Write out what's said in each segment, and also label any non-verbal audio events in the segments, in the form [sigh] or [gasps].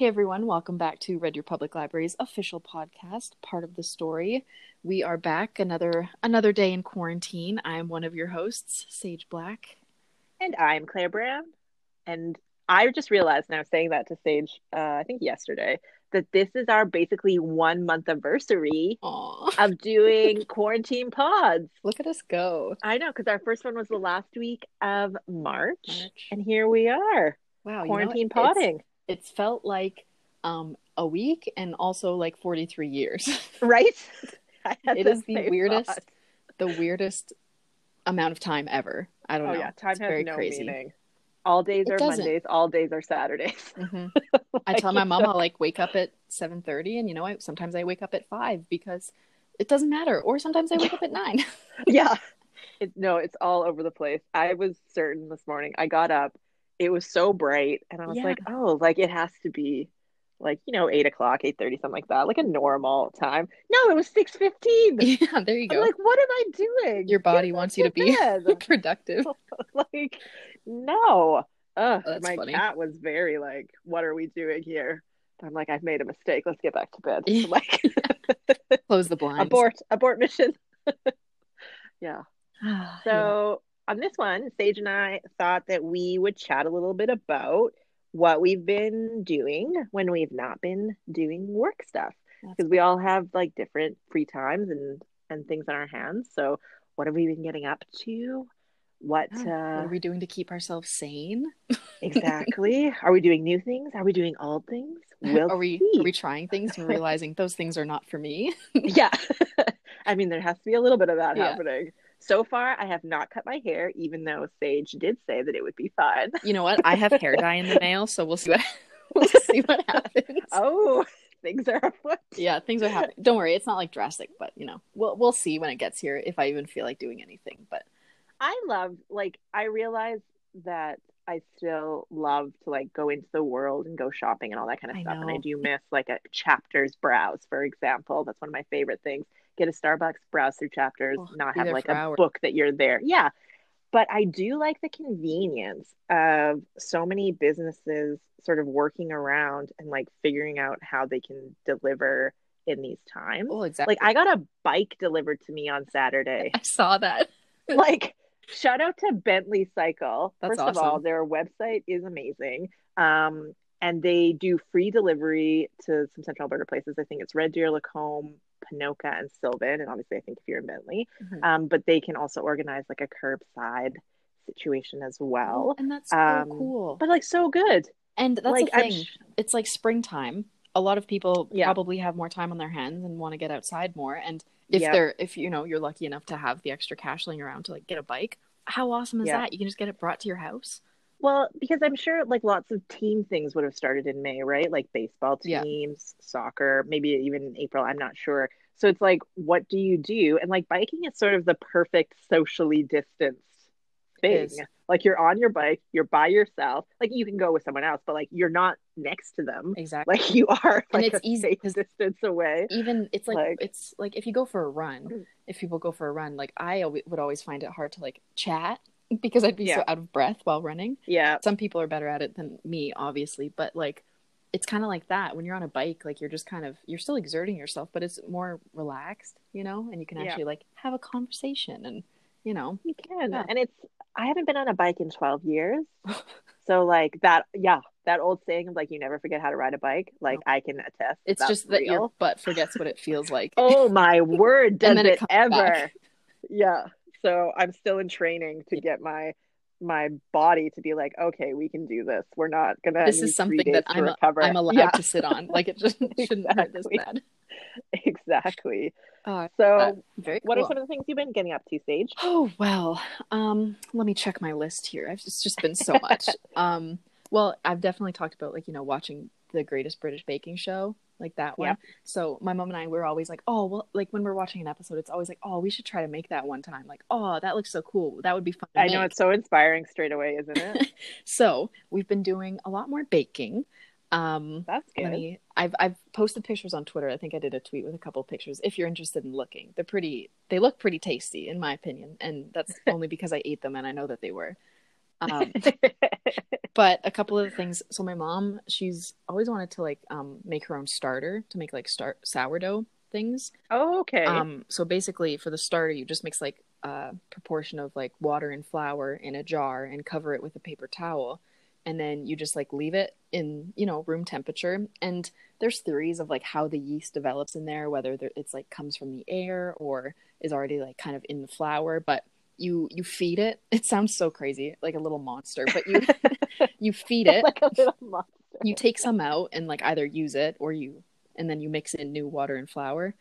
Hey everyone, welcome back to Red Deer Public Library's official podcast, part of the story. We are back another another day in quarantine. I'm one of your hosts, Sage Black. And I'm Claire Brown. And I just realized now saying that to Sage, uh, I think yesterday, that this is our basically one month anniversary of [laughs] doing quarantine pods. look at us go. I know, because our first one was the last week of March. March. And here we are, Wow, you know, quarantine podding, It's felt like um a week and also like 43 years. [laughs] right? [laughs] It the is the weirdest- thought. the weirdest amount of time ever. I don't Oh, know. yeah, time it's has very no crazy. meaning. All days It are doesn't. Mondays, all days are Saturdays. Mhm. [laughs] I tell my mom I'll like wake up at 7:30 and you know, I sometimes I wake up at 5 because it doesn't matter or sometimes I wake up at 9. yeah it, no it's all over the place i was certain this morning i got up it was so bright and i was Yeah. like oh like it has to be like you know 8 o'clock 8.30 something like that like a normal time no it was 6.15 [laughs] yeah, there you i'm go. like what am i doing Your body Get wants you to be [laughs] productive. [laughs] like no Ugh, Oh, that's my funny. cat was very like what are we doing here i'm like i've made a mistake let's get back to bed Yeah. like Close the blinds. abort abort mission [sighs] Yeah. So on this one, Sage and I thought that we would chat a little bit about what we've been doing when we've not been doing work stuff because we all have like different free times and and things on our hands. So what have we been getting up to? What Yeah. uh what are we doing to keep ourselves sane? [laughs] exactly? Are we doing new things? Are we doing old things? We'll are we see. are we trying things and [laughs] realizing those things are not for me? Yeah. [laughs] I mean, there has to be a little bit of that Yeah. happening. So far, I have not cut my hair, even though Sage did say that it would be fun. You know what? I have hair dye in the [laughs] mail, so we'll see what [laughs] we'll see what happens. Oh, things are afoot. Yeah, things are happening. Don't worry, it's not like drastic, but you know, we'll we'll see when it gets here if I even feel like doing anything. But I love, like, I realize that I still love to like go into the world and go shopping and all that kind of I stuff. And I do miss like a chapters browse, for example. That's one of my favorite things. Get a Starbucks, browse through chapters, Oh, not have like a hours. book that you're there. Yeah. But I do like the convenience of so many businesses sort of working around and like figuring out how they can deliver in these times. oh, exactly. Like I got a bike delivered to me on Saturday. [laughs] I saw that. [laughs] like shout out to Bentley Cycle. That's First of all, their website is amazing. Um, and they do free delivery to some Central Alberta places. I think it's Red Deer, Lacombe, Ponoka, and Sylvan. And obviously, I think if you're in Bentley, Mhm. um, but they can also organize like a curbside situation as well. and that's so um, cool. But like so good. and that's like the thing. sh- it's like springtime. A lot of people Yeah. probably have more time on their hands and want to get outside more. And if Yeah. they're if you know you're lucky enough to have the extra cash laying around to like get a bike, how awesome is Yeah. that? You can just get it brought to your house. Well, because I'm sure like lots of team things would have started in May, right? Like baseball Yeah. teams, soccer, maybe even April. I'm not sure. So it's like, what do you do? And like biking is sort of the perfect socially distanced thing. Like you're on your bike, you're by yourself. Like you can go with someone else, but like you're not next to them. Exactly. Like you are And it's a easy safe distance away. even it's like, Like- it's like if you go for a run mm. if people go for a run like i would always find it hard to like chat because i'd be so out of breath while running Yeah. some people are better at it than me obviously but like it's kind of like that when you're on a bike like you're just kind of you're still exerting yourself but it's more relaxed you know and you can Yeah. actually like have a conversation and you know You can. Yeah. And it's I haven't been on a bike in 12 years. [laughs] so like that yeah, that old saying of like you never forget how to ride a bike, like I can attest. it's just that your real. butt forgets what it feels like Oh my [laughs] word, does it it, ever. back. Yeah. So I'm still in training to get my my body to be like, okay, we can do this. We're not gonna this is something that I'm, recover. I'm allowed Yeah, to sit on like it just [laughs] shouldn't hurt this Exactly. bad [laughs] exactly. uh, So very what cool. are some of the things you've been getting up to, Sage? Oh well, um, let me check my list here. I've, it's just been so much. [laughs] um, well, I've definitely talked about like you know watching the Greatest British Baking Show, like that one. Yep. So my mom and I were always like, oh well, like when we're watching an episode, it's always like, oh, we should try to make that one time. Like, oh, that looks so cool. That would be fun. I know it's so inspiring straight away, isn't it? [laughs] So we've been doing a lot more baking. Um, That's good. me. I've I've posted pictures on Twitter. I think I did a tweet with a couple pictures. If you're interested in looking, they're pretty. They look pretty tasty, in my opinion, and that's [laughs] only because I ate them and I know that they were. Um, [laughs] but a couple of the things. So my mom, she's always wanted to like um, make her own starter to make like start sourdough things. oh, okay. Um, so basically, for the starter, you just mix like a proportion of like water and flour in a jar and cover it with a paper towel, and then you just like leave it in you know room temperature. And there's theories of like how the yeast develops in there, whether it's like comes from the air or is already like kind of in the flour, but you you feed it. [laughs] It sounds so crazy, like a little monster, but you [laughs] you feed it. like a little monster. you take some out and like either use it or you and then you mix in new water and flour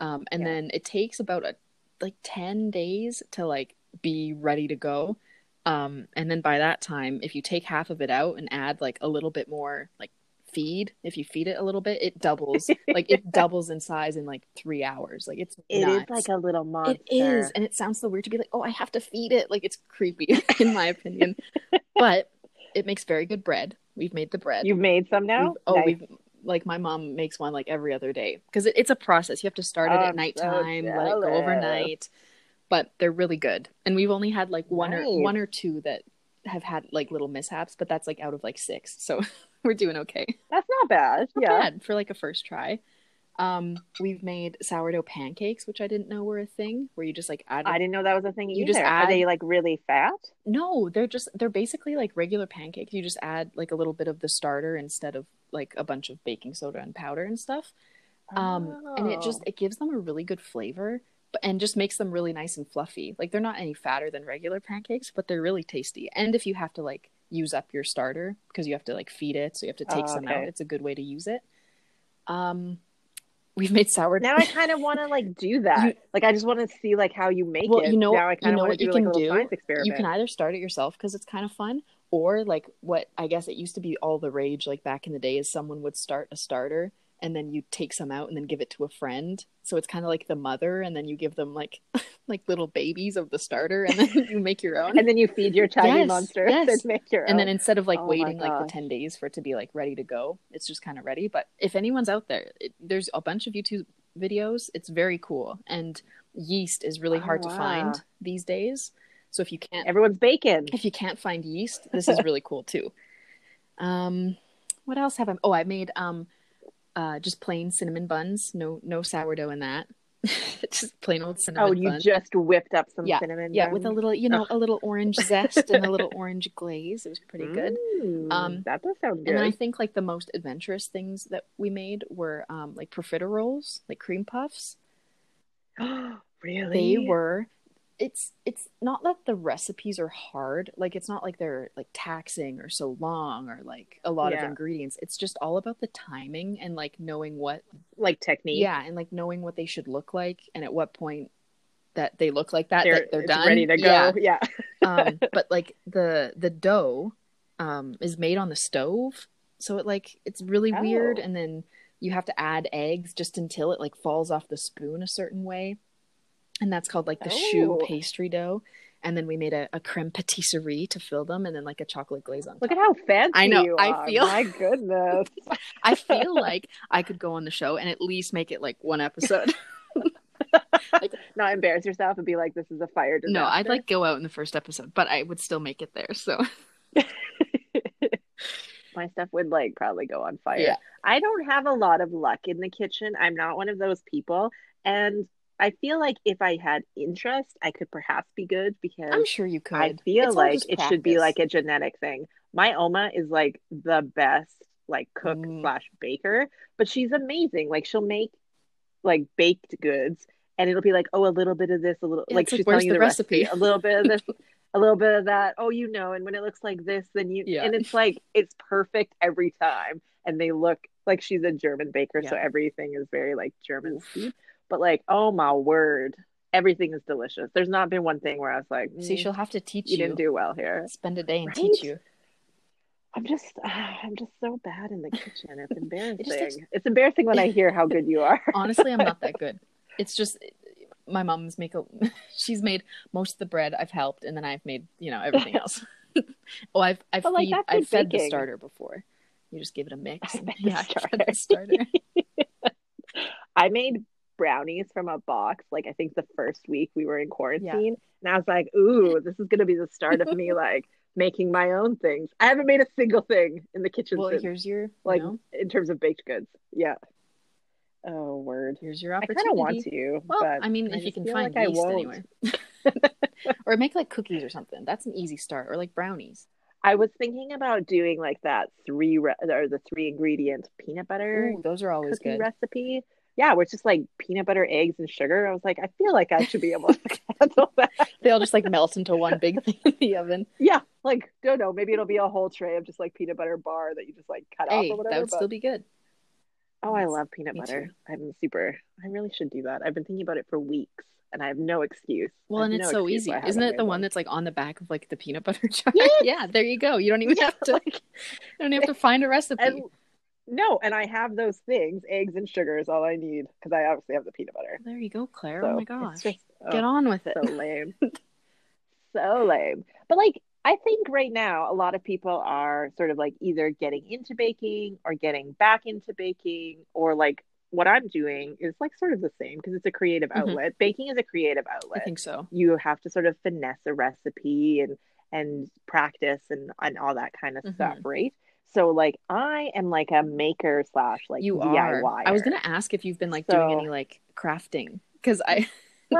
um, and Yeah. then it takes about a like 10 days to like be ready to go um, and then by that time if you take half of it out and add like a little bit more like feed if you feed it a little bit it doubles [laughs] like it doubles in size in like three hours like it's It is like a little monster. It is, and it sounds so weird to be like, "Oh, I have to feed it." Like it's creepy, [laughs] in my opinion. [laughs] but it makes very good bread. We've made the bread. You've made some now? We've- oh, Nice. we've like my mom makes one like every other day because it, it's a process. You have to start it Oh, at I'm so nighttime, let it go overnight. But they're really good, and we've only had like one or one or two that have had like little mishaps, but that's like out of like six, so [laughs] we're doing okay That's not bad. not yeah. bad for like a first try. Um, we've made sourdough pancakes, which I didn't know were a thing, where you just like add. I didn't know that was a thing You either. just Are add- they like really fat? No, they're just they're basically like regular pancakes. You just add like a little bit of the starter instead of like a bunch of baking soda and powder and stuff. Um, and it just Oh. it gives them a really good flavor, and just makes them really nice and fluffy. Like they're not any fatter than regular pancakes, but they're really tasty. And if you have to like use up your starter because you have to like feed it, so you have to take Oh, some okay. out. It's a good way to use it. Um, we've made sourdough. now I [laughs] kind of want to like do that. You- like I just want to see like how you make Well, it. you know- now I you kind of know want to you do like can a do? science experiment. you can either start it yourself because it's kind of fun or like what i guess it used to be all the rage like back in the day is someone would start a starter and then you take some out and then give it to a friend so it's kind of like the mother and then you give them like [laughs] like little babies of the starter and then [laughs] you make your own and then you feed your tiny Yes, monster yes. and make your and then instead of like Oh waiting like the 10 days for it to be like ready to go it's just kind of ready but if anyone's out there it, there's a bunch of youtube videos it's very cool and yeast is really Oh, hard wow. to find these days so if you can't Everyone's bacon. if you can't find yeast, this is really cool too. Um, what else have I? Oh, I made um, uh, just plain cinnamon buns. No, no sourdough in that. [laughs] just plain old cinnamon Oh, you buns. just whipped up some Yeah, cinnamon. yeah, with a little, you know, a little orange zest and a little orange glaze. It was pretty good. Um, that does sound good. And then I think like the most adventurous things that we made were um, like profiteroles, like cream puffs. Oh, [gasps] really? they were it's it's not that the recipes are hard like it's not like they're like taxing or so long or like a lot Yeah. of ingredients it's just all about the timing and like knowing what like technique. yeah and like knowing what they should look like and at what point that they look like that they're, that they're done ready to yeah go. [laughs] Yeah. um but like the the dough um is made on the stove so it like it's really weird Oh. and then you have to add eggs just until it like falls off the spoon a certain way and that's called like the Oh. pastry dough and then we made a, a creme patisserie to fill them and then like a chocolate glaze on Look top at how fancy I know, you I are. feel- My goodness. [laughs] i feel like i could go on the show and at least make it like one episode [laughs] like Not embarrass yourself and be like, this is a fire disaster. no i'd like go out in the first episode but i would still make it there so [laughs] my stuff would like probably go on fire. Yeah. I don't have a lot of luck in the kitchen. I'm not one of those people. And I feel like if I had interest, I could perhaps be good because i'm sure you could I feel It's like it should be like a genetic thing. My Oma is like the best like cook Mm. slash baker, but she's amazing. Like she'll make like baked goods and it'll be like, oh, a little bit of this, a little Yeah, like like, she's telling you the the recipe, recipe? a little bit of this, [laughs] a little bit of that. Oh, you know, and when it looks like this, then you Yeah. and it's like it's perfect every time. And they look like she's a German baker, so everything is very like German Oof. But like, oh my word, everything is delicious. There's not been one thing where I was like, see "Mm, she'll have to teach you you, didn't do well here. spend a day and Right? teach you I'm just, [sighs] I'm just so bad in the kitchen. It's [laughs] embarrassing. takes- It's embarrassing when I hear how good you are. [laughs] honestly i'm not that good [laughs] it's just my mom's make a she's made most of the bread i've helped and then i've made you know everything else oh i've i've, But, like, I've fed the starter before you just give it a mix I and- yeah I fed the starter I made brownies from a box. Like I think the first week we were in quarantine, and I was like, "Ooh, this is gonna be the start of me [laughs] like making my own things. I haven't made a single thing in the kitchen Well, since, here's your like you know, in terms of baked goods. Yeah. Oh, word. here's your opportunity. I kind of want to, Well, but I mean, I if you can find like yeast anywhere, [laughs] [laughs] or make like cookies or something. That's an easy start, or like brownies. I was thinking about doing like that three re- or the three ingredient peanut butter Ooh, those are always good. recipe. Yeah, where it's just like peanut butter, eggs, and sugar. I was like, I feel like I should be able to [laughs] handle that. They all just like melt into one big thing in the oven. Yeah, like don't know. Maybe it'll be a whole tray of just like peanut butter bar that you just like cut off Hey, or whatever. that would but- still be good. Oh, I love peanut Me butter. too. I'm super. I really should do that. I've been thinking about it for weeks, and I have no excuse. Well, and it's no so easy. Isn't it the one that's like on the back of like the peanut butter [laughs] jar? Yes. yeah, there you go. You don't even Yeah, have to [laughs] like- you don't have to find a recipe. And no, and I have those things. Eggs and sugar is all I need because I obviously have the peanut butter. there you go, Claire. So oh my gosh. just Get oh, on with it. so lame, [laughs] so lame. But like, I think right now a lot of people are sort of like either getting into baking or getting back into baking, or like what I'm doing is like sort of the same because it's a creative Mhm. outlet. Baking is a creative outlet. I think so. you have to sort of finesse a recipe and and practice and and all that kind of stuff, Mm-hmm. right? So like I am like a maker slash like you are. DIY. I was gonna ask if you've been like doing any like crafting because I [laughs]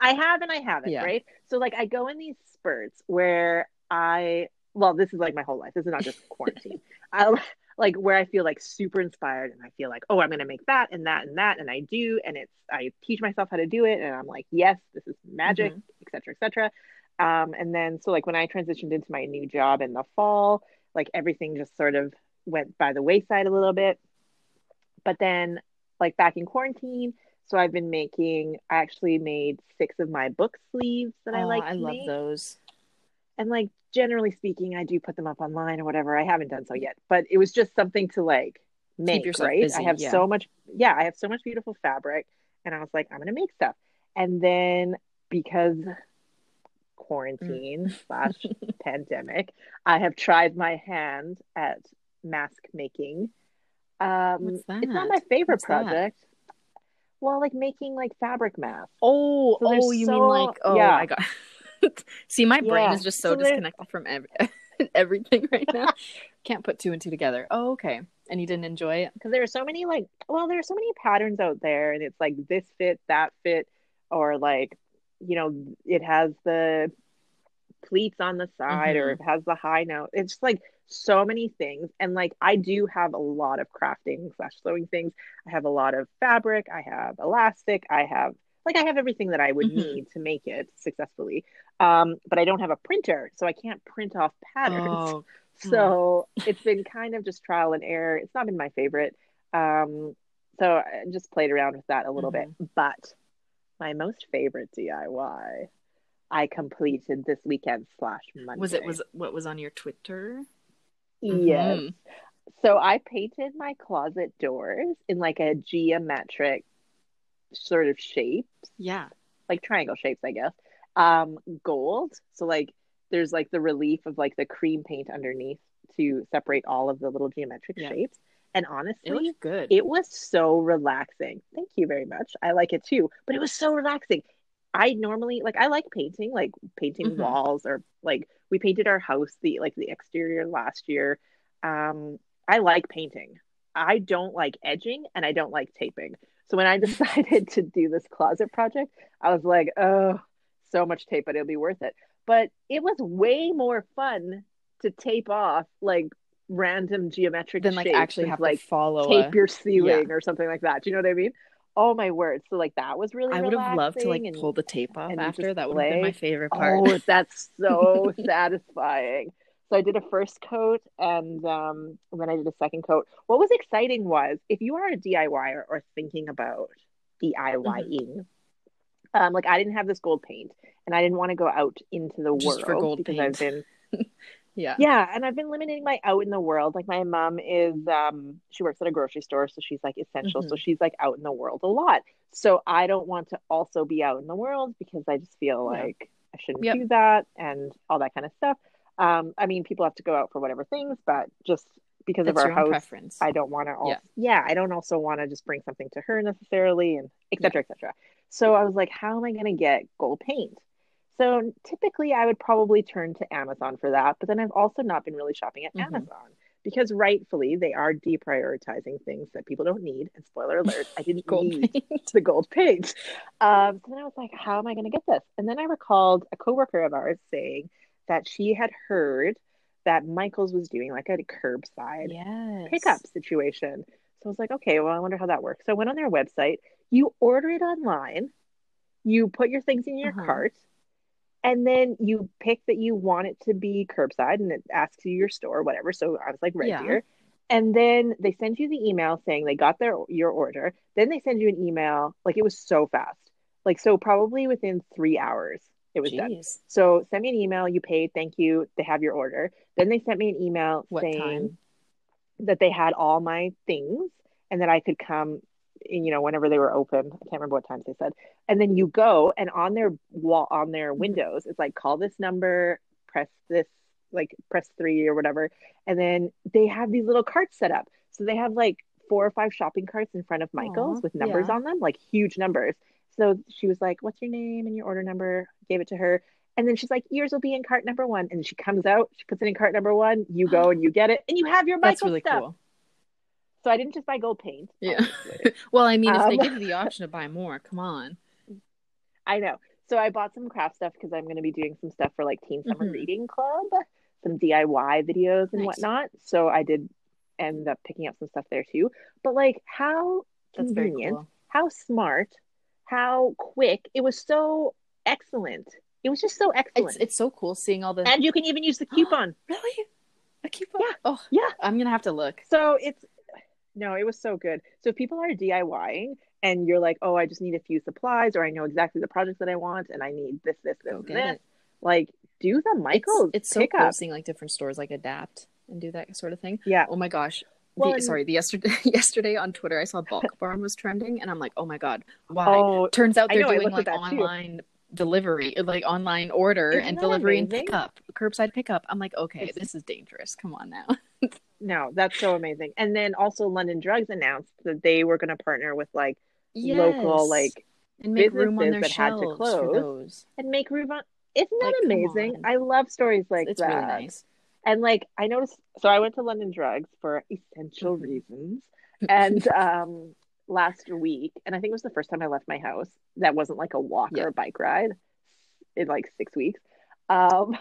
I have and I haven't, Yeah. right? So like I go in these spurts where I well, this is like my whole life. This is not just [laughs] quarantine. I like where I feel like super inspired and I feel like, oh, I'm gonna make that and that and that, and I do, and it's I teach myself how to do it, and I'm like, yes, this is magic, Mhm. et cetera, et cetera. Um, and then so like when I transitioned into my new job in the fall, like everything just sort of went by the wayside a little bit. But then like back in quarantine, so I've been making I actually made six of my book sleeves that I Oh, like I love make. those. And like generally speaking, I do put them up online or whatever. I haven't done so yet, but it was just something to like make, yourself right? busy, I have yeah. so much yeah, I have so much beautiful fabric and I was like, I'm gonna make stuff. And then because quarantine [laughs] slash [laughs] pandemic, I have tried my hand at mask making. Um it's not my favorite What's that? project. Well, like making like fabric masks. Oh, So oh, you so- mean like oh yeah. I got [laughs] See, my brain Yeah. is just so, So disconnected from ev- everything right now. Can't put two and two together. Oh, okay. And you didn't enjoy it? because there are so many like well there are so many patterns out there and it's like this fit that fit or like you know it has the pleats on the side or it has the high note. It's just like so many things. And like i do have a lot of crafting slash sewing things. I have a lot of fabric. I have elastic. I have like i have everything that i would Mhm. need to make it successfully. Um but i don't have a printer so i can't print off patterns. Oh, [laughs] so it's been kind of just trial and error. It's not been my favorite. Um, so I just played around with that a little bit. But my most favorite DIY I completed this weekend slash Monday. was it was what was on your Twitter? yes. Mhm. So I painted my closet doors in like a geometric sort of shape, Yeah. like triangle shapes, I guess. Um, gold. So like there's like the relief of like the cream paint underneath to separate all of the little geometric Yeah. shapes. And It honestly, looked good. it was so relaxing. Thank you very much. I like it too, but it was so relaxing. I normally like I like painting, like painting Mhm. walls or like we painted our house the like the exterior last year. Um I like painting. I don't like edging and I don't like taping. So when I [laughs] decided to do this closet project, I was like, "Oh, so much tape, but it'll be worth it." But it was way more fun to tape off like random geometric then like actually have like to follow tape a, your ceiling or something like that. Do you know what I mean? Oh my word! So like that was really. I would have loved to like and- pull the tape off after. That would have been my favorite part. Oh, that's [laughs] so satisfying. So I did a first coat and um, then I did a second coat. What was exciting was if you are a DIYer or thinking about DIYing, um, like I didn't have this gold paint and I didn't want to go out into the Just for world gold because paint. I've been [laughs] yeah. yeah, and I've been limiting my out in the world. Like my mom is um she works at a grocery store, so she's like essential. Mm-hmm. So she's like out in the world a lot. So I don't want to also be out in the world because I just feel Yeah. like I shouldn't Yep. do that and all that kind of stuff. Um I mean people have to go out for whatever things, but just because That's of our house preference. I don't want to also Yeah. yeah. I don't also want to just bring something to her necessarily and etc cetera, et cetera. So I was like, how am I gonna get gold paint? So typically I would probably turn to Amazon for that, but then I've also not been really shopping at Mhm. Amazon because rightfully they are deprioritizing things that people don't need. And spoiler alert, I didn't [laughs] Gold need paint. the gold paint. Um, so then I was like, how am I going to get this? And then I recalled a coworker of ours saying that she had heard that Michael's was doing like a curbside Yes. pickup situation. So I was like, okay, well, I wonder how that works. So I went on their website. You order it online, you put your things in your Uh-huh. cart, and then you pick that you want it to be curbside and it asks you your store, whatever. So I was like, Red Yeah. Deer. And then they send you the email saying they got their your order. Then they send you an email. Like it was so fast. Like so probably within three hours it was done. So send me an email, you paid, thank you, they have your order. Then they sent me an email What saying time? that they had all my things and that I could come, you know, whenever they were open. I can't remember what times they said. And then you go and on their wall, on their Mm-hmm. windows, it's like call this number, press this, like press three or whatever. And then they have these little carts set up. So they have like four or five shopping carts in front of Michael's Aw, with numbers yeah. on them, like huge numbers. So she was like, What's your name and your order number? Gave it to her. And then she's like, Yours will be in cart number one. And she comes out, she puts it in cart number one. You go [gasps] and you get it, and you have your That's Michael really stuff. cool. So I didn't just buy gold paint. Yeah. [laughs] Well, I mean, if they Um, give you the [laughs] option to buy more, come on. I know. So I bought some craft stuff because I'm going to be doing some stuff for like Teen Summer Mhm. Reading Club, some DIY videos and Nice. whatnot. So I did end up picking up some stuff there too. But like, how That's very convenient, cool. how smart, how quick. It was so excellent. It was just so excellent. It's it's so cool seeing all the and you can even use the [gasps] coupon. really a coupon. Yeah. Oh Yeah. I'm gonna have to look. So it's no, it was so good. So if people are DIYing and you're like, oh, I just need a few supplies, or I know exactly the projects that I want, and I need this, this, this, and this. it. Like, do the Michaels. It's, it's so cool up. seeing like different stores like adapt and do that sort of thing. Yeah. Oh my gosh. Well, the, and- sorry, the yesterday [laughs] yesterday on Twitter I saw Bulk [laughs] Barn was trending and I'm like, oh my god, why? Oh, Turns out they're know, doing like that too. online delivery, like online order Isn't and delivery and pickup, curbside pickup. I'm like, okay, It's- this is dangerous. Come on now. [laughs] no, that's so amazing. And then also, London Drugs announced that they were going to partner with like Yes. local, like, and make room on their that had to close. and make room on. Isn't that Like, amazing? I love stories like it's that. really nice. And like I noticed, so I went to London Drugs for essential Mhm. reasons, and um last week, and I think it was the first time I left my house that wasn't like a walk Yeah. or a bike ride in like six weeks. Um,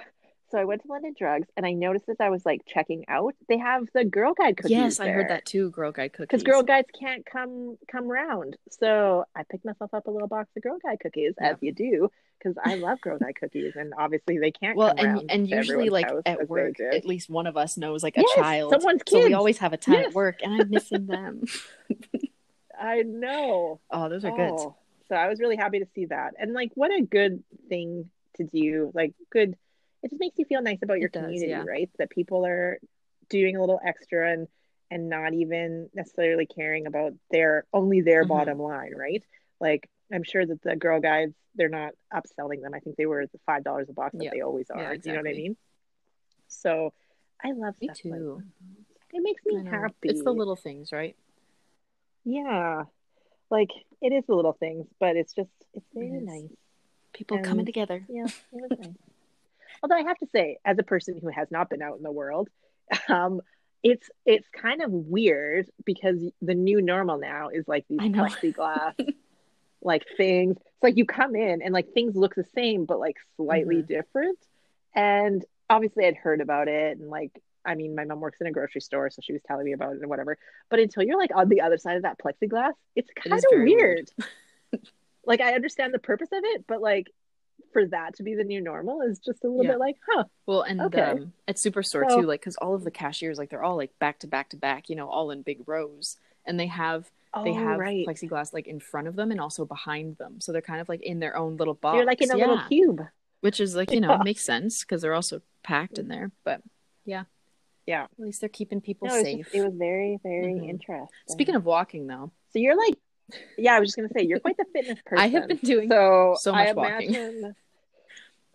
so I went to London Drugs, and I noticed as I was like checking out, they have the Girl Guide cookies. Yes, I heard that too. Girl Guide cookies. because Girl Guides can't come come round. So I picked myself up a little box of Girl Guide cookies, Yeah. as you do, because I love Girl Guide cookies, and obviously they can't. well, come and and usually like at work, at least one of us knows like a Yes, child. someone's So we always have a ton Yes. at work, and I'm missing [laughs] them. I know. [laughs] Oh, those are good. Oh, so I was really happy to see that. And like what a good thing to do. Like good it just makes you feel nice about your It does, community, yeah. right? That people are doing a little extra and and not even necessarily caring about their only their Mhm. bottom line, right? Like I'm sure that the girl guides they're not upselling them. I think they were the five dollars a box that Yeah. they always are. Yeah, Do you know what I mean? So I love Me stuff like too. It makes me happy. It's the little things, right? Yeah. Like it is the little things, but it's just it's very is. nice. People And- coming together. Yeah, it was nice. [laughs] Although I have to say, as a person who has not been out in the world, [laughs] um, it's it's kind of weird because the new normal now is like these plexiglass [laughs] like things. It's like you come in and like things look the same but like slightly Mhm. different. And obviously I'd heard about it and like I mean my mom works in a grocery store so she was telling me about it and whatever. But until you're like on the other side of that plexiglass, it's kind is of weird. weird. like I understand the purpose of it, but like for that to be the new normal is just a little Yeah. bit like, huh, Well, and Okay. um, at Superstore So- too, like because all of the cashiers, like they're all like back to back to back, you know, all in big rows, and they have they oh, have right. plexiglass like in front of them and also behind them, so they're kind of like in their own little box. You're like in a little cube. which is like you know Yeah. makes sense because they're also packed in there. But yeah, Yeah. at least they're keeping people No, it was, safe. just- it was very, very Mhm. interesting. Speaking of walking, though, so you're like, yeah, I was just gonna say you're quite the fitness person. [laughs] I have been doing so so I much walking.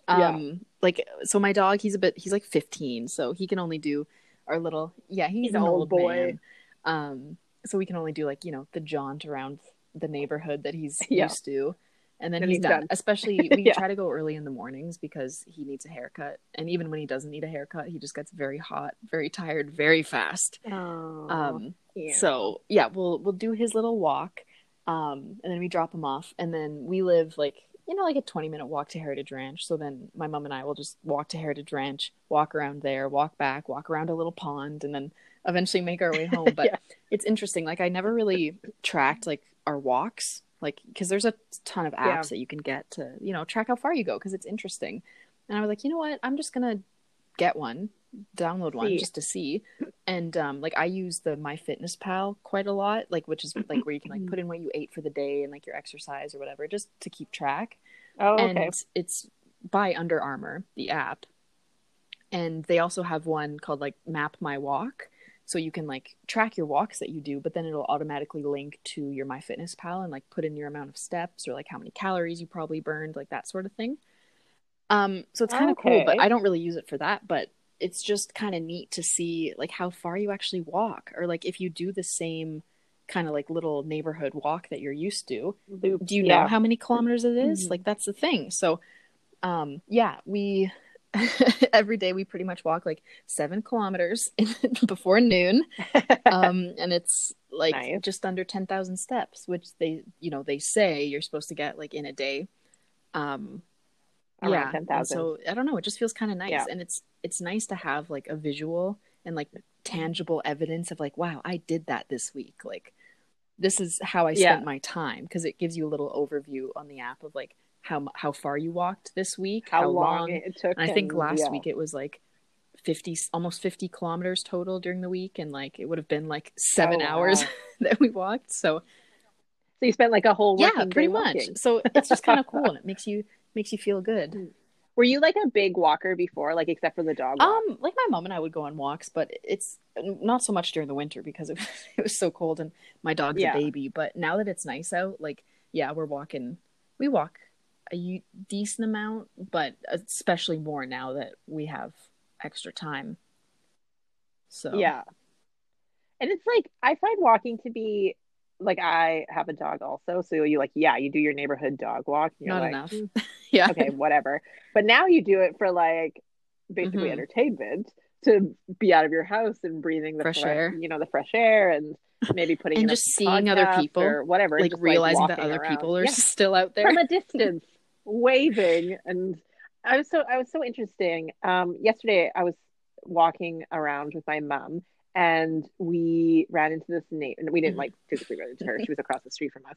Imagine, Yeah. um, like so my dog, he's a bit, he's like 15, so he can only do our little, yeah, he's, He's an an old, old boy. man. Um, so we can only do like you know the jaunt around the neighborhood that he's Yeah. used to. and then And he's, he's done. done. Especially [laughs] we Yeah. try to go early in the mornings because he needs a haircut, and even when he doesn't need a haircut, he just gets very hot, very tired, very fast. Oh, Um, yeah. so yeah, we'll we'll do his little walk, um, and then we drop him off, and then we live like you know like a twenty minute walk to Heritage Ranch. So then my mom and I will just walk to Heritage Ranch, walk around there, walk back, walk around a little pond, and then eventually make our way [laughs] home. But Yeah. it's interesting. Like I never really tracked like our walks, like because there's a ton of apps Yeah. that you can get to you know track how far you go because it's interesting. And I was like, you know what? I'm just gonna get one, download one See. just to see. And um, like I use the MyFitnessPal quite a lot, like which is like where you can like put in what you ate for the day and like your exercise or whatever, just to keep track. oh, And okay. it's by Under Armour, the app. And they also have one called like Map My Walk. So you can like track your walks that you do, but then it'll automatically link to your MyFitnessPal and like put in your amount of steps or like how many calories you probably burned, like that sort of thing. Um, so it's kind of cool, but I don't really use it for that. But it's just kind of neat to see like how far you actually walk, or like if you do the same kind of like little neighborhood walk that you're used to, Loop. do you yeah. know how many kilometers it is? Mhm. like that's the thing so um yeah we [laughs] every day we pretty much walk like seven kilometers [laughs] before noon [laughs] um and it's like Nice. just under 10,000 steps which they you know they say you're supposed to get like in a day um Around yeah 10,000. so i don't know it just feels kind of nice Yeah. and it's it's nice to have like a visual and like tangible evidence of like wow i did that this week like this is how i Yeah. spent my time because it gives you a little overview on the app of like how how far you walked this week how, long, it took. and i think last yeah. week it was like 50 almost 50 kilometers total during the week and like it would have been like seven Oh, hours wow. [laughs] that we walked so So you spent like a whole yeah pretty much walking. so it's just kind of [laughs] cool and it makes you makes you feel good Were you like a big walker before, like except for the dog walk? Um, like my mom and I would go on walks, but it's not so much during the winter because it, [laughs] it was so cold and my dog's Yeah. a baby. But now that it's nice out, like yeah, we're walking. We walk a decent amount, but especially more now that we have extra time. So Yeah. And it's like I find walking to be like I have a dog also, so you like yeah, you do your neighborhood dog walk. Not like, enough. "Hmm, [laughs] yeah, okay, whatever. But now you do it for like basically Mhm. entertainment to be out of your house and breathing the Fresh fre- air. you know, the fresh air and [laughs] maybe putting And just seeing other people, or whatever, like just, realizing that other around. people are Yeah. [laughs] still out there. from a distance waving and I was so I was so interesting. Um yesterday I was walking around with my mom and we ran into this neighbor and we didn't like physically run into her. She was across the street from us.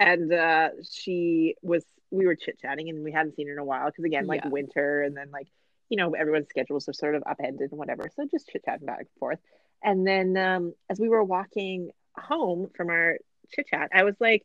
And uh she was we were chit-chatting and we hadn't seen her in a while because again like Yeah. winter and then like you know everyone's schedules are sort of upended and whatever. So just chit-chatting back and forth. And then um as we were walking home from our chit-chat, I was like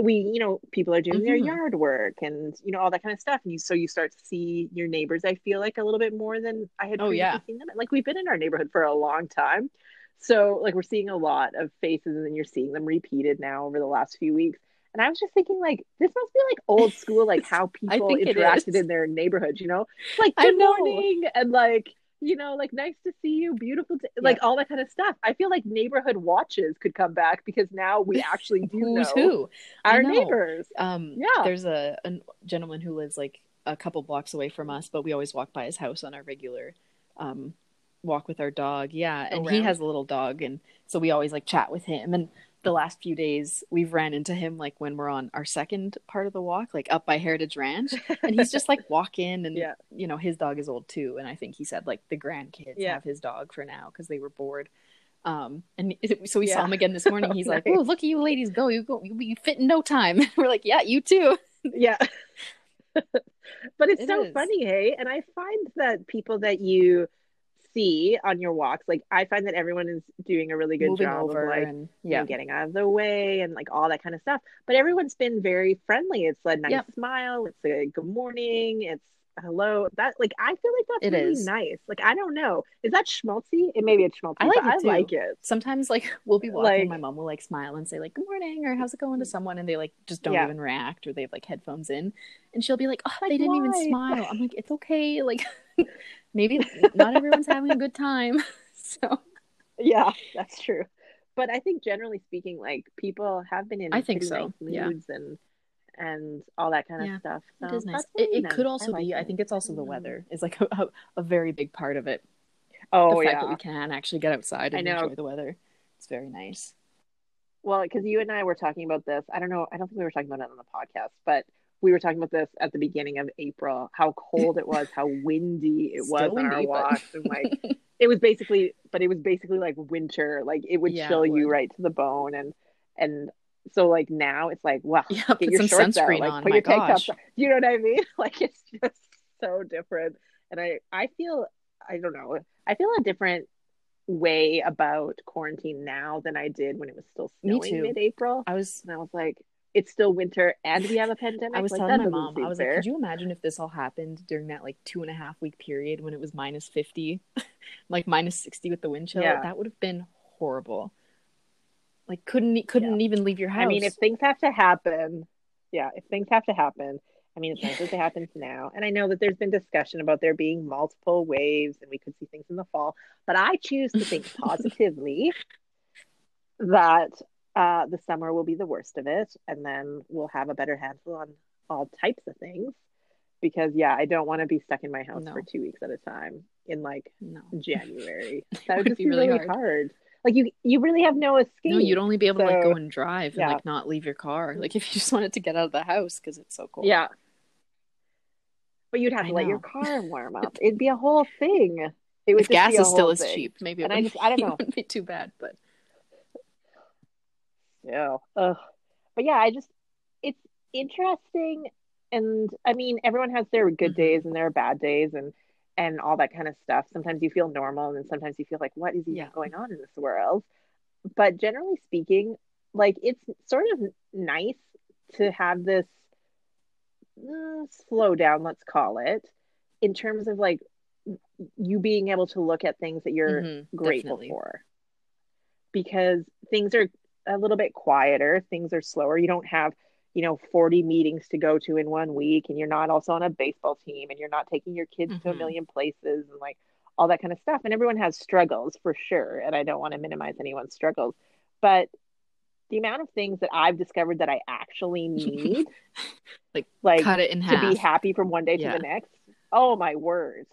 we you know people are doing their Mhm. yard work and you know all that kind of stuff. And you so you start to see your neighbors i feel like a little bit more than i had Oh, previously yeah. seen them. Like we've been in our neighborhood for a long time. So like we're seeing a lot of faces and then you're seeing them repeated now over the last few weeks. And i was just thinking like this must be like old school like [laughs] how people interacted in their neighborhood you know? Like good morning and like you know, like nice to see you, beautiful, day, like all that kind of stuff. I feel like neighborhood watches could come back because now we [laughs] actually do Who's know who? Our neighbors. Um, Yeah. There's a, a gentleman who lives like a couple blocks away from us, but we always walk by his house on our regular um, walk with our dog. Yeah, and he has a little dog, and so we always like chat with him. And the last few days, we've ran into him like when we're on our second part of the walk, like up by Heritage Ranch, and he's just like walking, and Yeah. you know his dog is old too, and I think he said like the grandkids Yeah. have his dog for now because they were bored. Um, and [laughs] so we saw him again this morning. He's [laughs] like. "Oh, look at you ladies go! You go! You, you fit in no time." [laughs] we're like, "Yeah, you too." yeah. but it's It so is. funny, hey? And I find that people that you see on your walks, like I find that everyone is doing a really good Moving job of like and you yeah, know, getting out of the way and like all that kind of stuff. But everyone's been very friendly. It's a nice Yep. smile. It's a good morning. It's hello. That like I feel like that's It really is. nice. Like I don't know, is that schmaltzy? It maybe it's schmaltzy. I like it too. I like it. sometimes like [laughs] we'll be walking, Like- my mom will like smile and say like "Good morning" or "How's it going" to mm. someone, and they like just don't Yeah. even react or they have like headphones in, and she'll be like, "Oh, Like, they didn't even smile." I'm like, "It's okay. Like, [laughs] [laughs] maybe not everyone's having a good time." [laughs] So Yeah, that's true. But I think generally speaking, like people have been in I think so, nice yeah. moods and and all that kind of Yeah, stuff. So it is nice. It, it nice. could also like be. I think it's also the weather mm-hmm. is like a, [laughs] a, a very big part of it. Oh the fact yeah. that we can actually get outside I and enjoy the weather. It's very nice. Well, because you and I were talking about this. I don't know. I don't think we were talking about it on the podcast, but we were talking about this at the beginning of April. How cold it was, how windy it [laughs] was Still on our windy, but- and like [laughs] it was basically, but it was basically like winter. Like it would Yeah, chill it you right to the bone, and and so like now it's like wow, Yeah, get your shorts out, sunscreen like on, put your tank tops. You know what I mean? [laughs] Like it's just so different, and I I feel I don't know. I feel a different way about quarantine now than I did when it was still snowing mid-April. I was And I was like, it's still winter and we have a pandemic. I was like, telling my mom, I was fair. like, could you imagine if this all happened during that like two and a half week period when it was minus 50, [laughs] like minus 60 with the wind chill? Yeah. That would have been horrible. Like, couldn't couldn't even leave your house. I mean, if things have to happen, yeah, if things have to happen, I mean, it's nice that they happen now. And I know that there's been discussion about there being multiple waves and we could see things in the fall. But I choose to think [laughs] positively that uh, the summer will be the worst of it. And then we'll have a better handle on all types of things. Because, yeah, I don't want to be stuck in my house No. for two weeks at a time in like no. [laughs] January. That would would just be really hard. hard. Like you, you really have no escape. No, you'd only be able to like go and drive and yeah. like not leave your car. Like if you just wanted to get out of the house because it's so cold. Yeah. But you'd have I to let your car warm [laughs] up. It'd be a whole thing. It would If gas is still whole as cheap, maybe it And I just- I don't [laughs] know. it wouldn't be too bad. But Yeah. Ugh. But yeah, I just it's interesting and I mean everyone has their good Mhm. days and their bad days and and all that kind of stuff. Sometimes you feel normal and then sometimes you feel like what is even Yeah. going on in this world? But generally speaking, like it's sort of nice to have this mm, slow down, let's call it, in terms of like you being able to look at things that you're Mhm, grateful definitely. for because things are a little bit quieter things are slower you don't have you know 40 meetings to go to in one week and you're not also on a baseball team and you're not taking your kids to a Mhm. million places and like all that kind of stuff and everyone has struggles for sure and i don't want to minimize anyone's struggles but the amount of things that i've discovered that i actually [laughs] need Like, like cut it in to half. be happy from one day Yeah. to the next. Oh my word.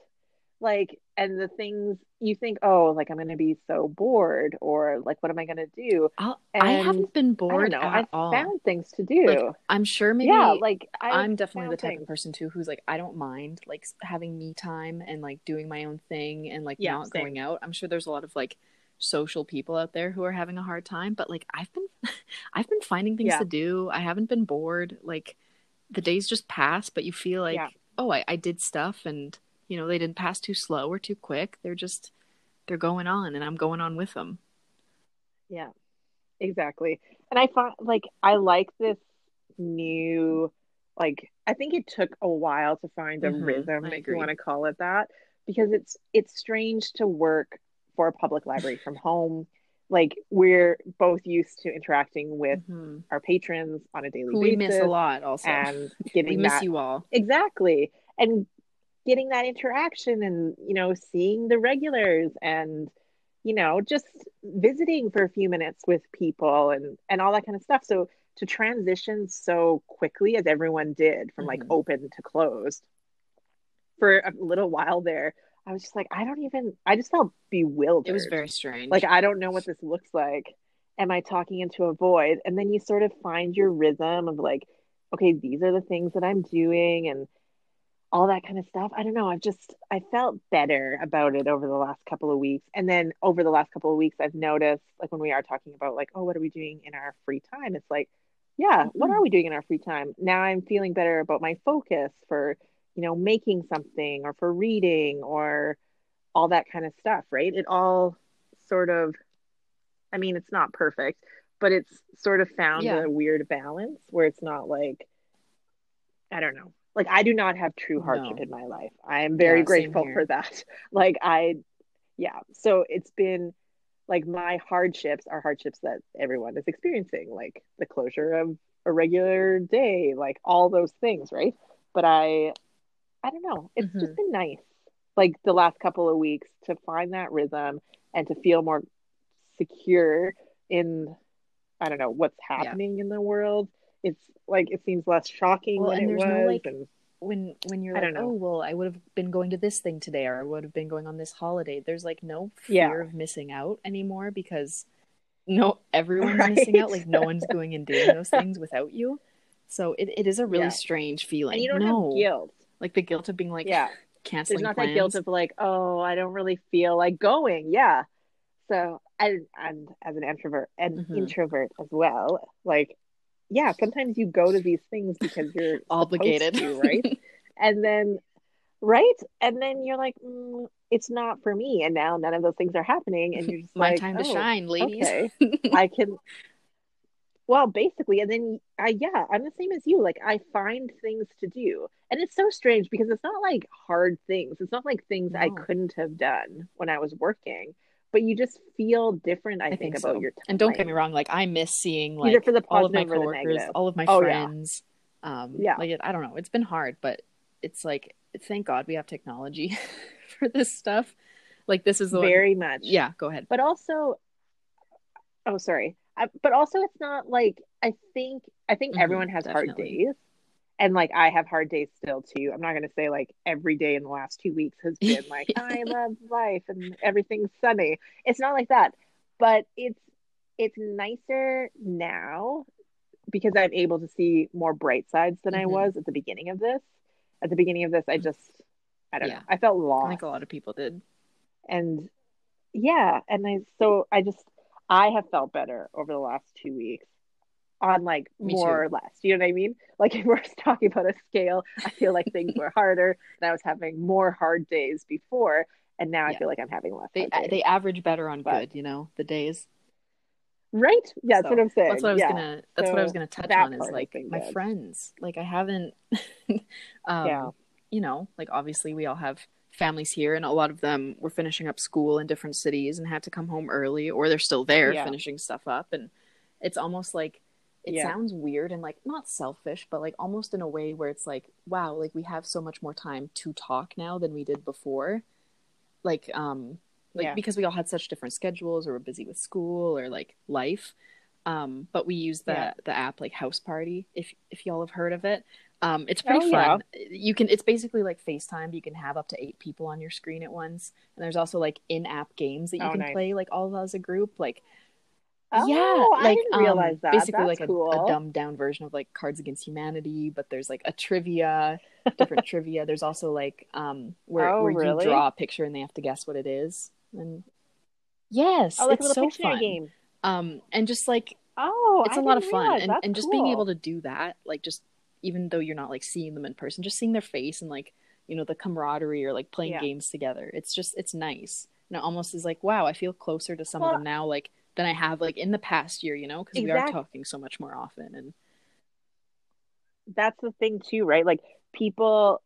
Like and the things you think, oh, like I'm gonna be so bored or like what am I gonna do? I'll, I haven't been bored don't know. at I've all. found things to do. Like, I'm sure maybe yeah, like I've I'm definitely the type things. of person too who's like I don't mind like having me time and like doing my own thing and like Yeah, not same. going out. I'm sure there's a lot of like social people out there who are having a hard time, but like I've been [laughs] I've been finding things Yeah. to do. I haven't been bored. Like the days just pass, but you feel like Yeah. oh, I, I did stuff and you know, they didn't pass too slow or too quick. They're just they're going on and I'm going on with them. Yeah, exactly. And I find like I like this new, like I think it took a while to find a Mhm, rhythm, I if agree. you want to call it that, because it's it's strange to work for a public library from home. Like we're both used to interacting with Mhm. our patrons on a daily Who basis, we miss a lot also. and [laughs] we miss that you all. exactly and getting that interaction and you know seeing the regulars and you know just visiting for a few minutes with people and and all that kind of stuff so to transition so quickly as everyone did from like Mhm. open to closed for a little while there i was just like i don't even i just felt bewildered It was very strange. like i don't know what this looks like am i talking into a void and then you sort of find your rhythm of like okay these are the things that i'm doing and all that kind of stuff. I don't know. I've just i felt better about it over the last couple of weeks. And then over the last couple of weeks i've noticed like when we are talking about like oh what are we doing in our free time? It's like yeah what Mhm. are we doing in our free time? Now i'm feeling better about my focus for you know making something or for reading or all that kind of stuff right? It all sort of i mean it's not perfect but it's sort of found Yeah. a weird balance where it's not like i don't know like i do not have true hardship No. in my life. I am very Yeah, grateful for that. [laughs] Like i yeah. So it's been like my hardships are hardships that everyone is experiencing like the closure of a regular day like all those things right? But i i don't know. It's Mhm. just been nice like the last couple of weeks to find that rhythm and to feel more secure in i don't know what's happening in the world it's like it seems less shocking Well, and it there's was no, like, and when when you're I like, don't know. oh well, I would have been going to this thing today, or I would have been going on this holiday. There's like no Yeah. fear of missing out anymore because [laughs] no everyone's Right. missing out. Like no one's going and doing those things without you. So it, it is a really Yeah. strange feeling. and you don't no, have guilt. like the guilt of being like Yeah. canceling There's not plans. that guilt of like, oh, I don't really feel like going. Yeah. So I and as an introvert and Mhm. introvert as well, like yeah, sometimes you go to these things because you're [laughs] obligated, to, right? and then right? And then you're like mm, it's not for me. And now none of those things are happening and you're just My like time to "Oh, shine, ladies. okay. [laughs] I can well basically and then i yeah i'm the same as you. Like i find things to do. And it's so strange because it's not like hard things. It's not like things i couldn't have done when i was working but you just feel different i, I think, think about so. your time And don't get me wrong, like I miss seeing like Either for the all of my positive or the coworkers, all of my Oh, yeah. friends. Um, Yeah. like I don't know, it's been hard, but it's like thank God we have technology [laughs] for this stuff. Like this is the one- very much yeah. Go ahead. but also oh sorry I, but also it's not like i think i think Mhm, everyone has hard days and like i have hard days still too. I'm not going to say like every day in the last two weeks has been [laughs] like i love life and everything's sunny. It's not like that. But it's it's nicer now because i'm able to see more bright sides than i Mhm. was at the beginning of this. At the beginning of this i just i don't Yeah. know. I felt I lost. Think a lot of people did. and yeah. And i so i just i have felt better over the last two weeks on like Me more too. or less you know what i mean like [laughs] if we're talking about a scale i feel like things [laughs] were harder and i was having more hard days before and now i feel like i'm having less They they average better on But- good, you know, the days. right yeah that's So, what i'm saying That's what I was yeah. gonna. That's what I was gonna touch on. Is like my good. friends. Like I haven't. [laughs] um, Yeah. You know, like obviously we all have families here, and a lot of them were finishing up school in different cities and had to come home early, or they're still there Yeah. finishing stuff up, and it's almost like it Yeah. sounds weird and like not selfish, but like almost in a way where it's like, wow, like we have so much more time to talk now than we did before. Like, um, like Yeah. because we all had such different schedules or were busy with school or like life. Um, but we use the Yeah. the app like Houseparty if if y'all have heard of it. Um, it's pretty Oh, yeah. fun. You can it's basically like FaceTime. You can have up to eight people on your screen at once, and there's also like in-app games that you Oh, can nice. play like all as a group. Like oh, yeah, i like um, that basically That's like a, cool. a dumbed down version of like Cards Against Humanity, but there's like a trivia, different [laughs] trivia. There's also like um where Oh, where you really? draw a picture and they have to guess what it is. And yes, oh like it's so fun. game Um, and just like oh it's a a lot of fun, and and just being able to to do that, like just even though you're not like seeing them in person, just seeing their face and like you know the camaraderie or like playing Yeah. games together. It's just it's nice. And it almost is like wow, I feel closer to some Well- of them now, like than I have like in the past year, you know, because we are talking so much more often. And that's the thing too, right? Like people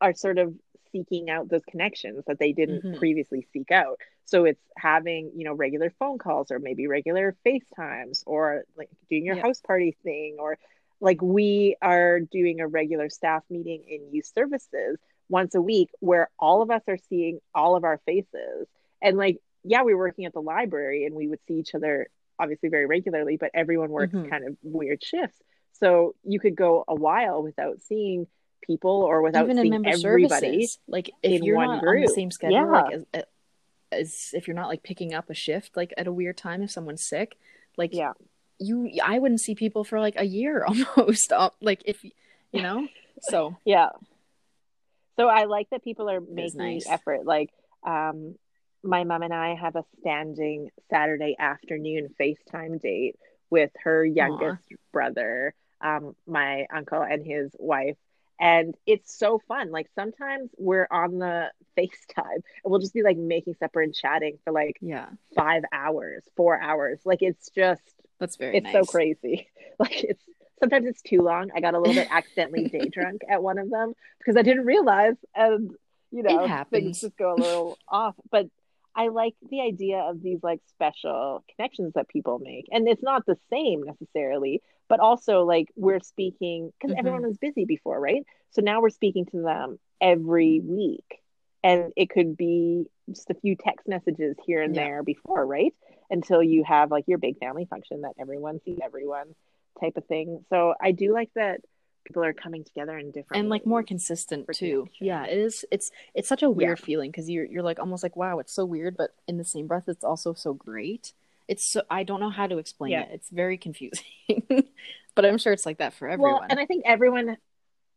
are sort of seeking out those connections that they didn't Mhm. previously seek out. So it's having, you know, regular phone calls or maybe regular FaceTimes or like doing your Yeah. house party thing or like we are doing a regular staff meeting in youth services once a week where all of us are seeing all of our faces. And like, yeah, we were working at the library and we would see each other obviously very regularly, but everyone works Mhm. kind of weird shifts. So you could go a while without seeing people or without even in seeing everybody. services, like if in you're one not on the same schedule, Yeah. like as, as if you're not like picking up a shift like at a weird time if someone's sick, like Yeah. you I wouldn't see people for like a year [laughs] almost. uh, Like if you know, so [laughs] Yeah. So I like that people are making nice. effort. Like, um, my mom and I have a standing Saturday afternoon FaceTime date with her youngest brother, um, my uncle and his wife. And it's so fun. Like sometimes we're on the [laughs] FaceTime and we'll just be like making supper and chatting for like yeah, five hours, four hours. Like it's just that's very it's nice. so crazy. [laughs] Like it's sometimes it's too long. I got a little bit [laughs] accidentally day drunk at one of them because I didn't realize, and you know, things just go a little off. But I like the idea of these like special connections that people make, and it's not the same necessarily, but also like we're speaking because Mhm. everyone was busy before, right? So now we're speaking to them every week, and it could be just a few text messages here and Yeah. there before, right? Until you have like your big family function that everyone sees everyone. type of thing. So I do like that people are coming together in different and like more consistent too. Yeah, it is. It's it's such a weird Yeah. feeling because you're you're like almost like wow, it's so weird, but in the same breath, it's also so great. It's so I don't know how to explain Yeah. it. It's very confusing, [laughs] but I'm sure it's like that for everyone. Well, and I think everyone,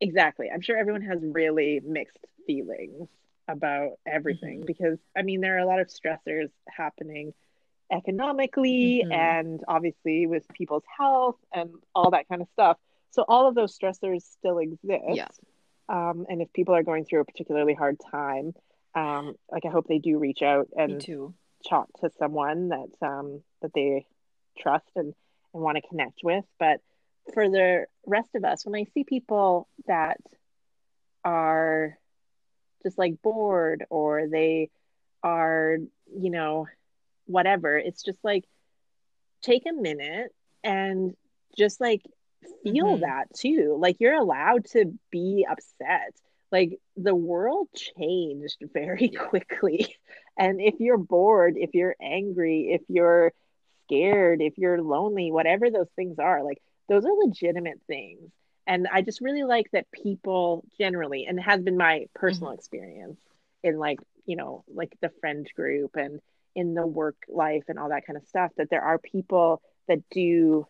exactly. I'm sure everyone has really mixed feelings about everything Mhm. because, I mean, there are a lot of stressors happening economically Mhm. and obviously with people's health and all that kind of stuff. So all of those stressors still exist. Yeah. Um, and if people are going through a particularly hard time, um, like I hope they do reach out and talk to someone that um that they trust and and want to connect with but for the rest of us when i see people that are just like bored or they are you know whatever it's just like take a minute and just like feel Mhm. that too. Like you're allowed to be upset. Like the world changed very [laughs] quickly. And if you're bored if you're angry if you're scared if you're lonely whatever those things are like those are legitimate things. And i just really like that people generally and it has been my personal experience in like you know like the friend group and in the work life and all that kind of stuff that there are people that do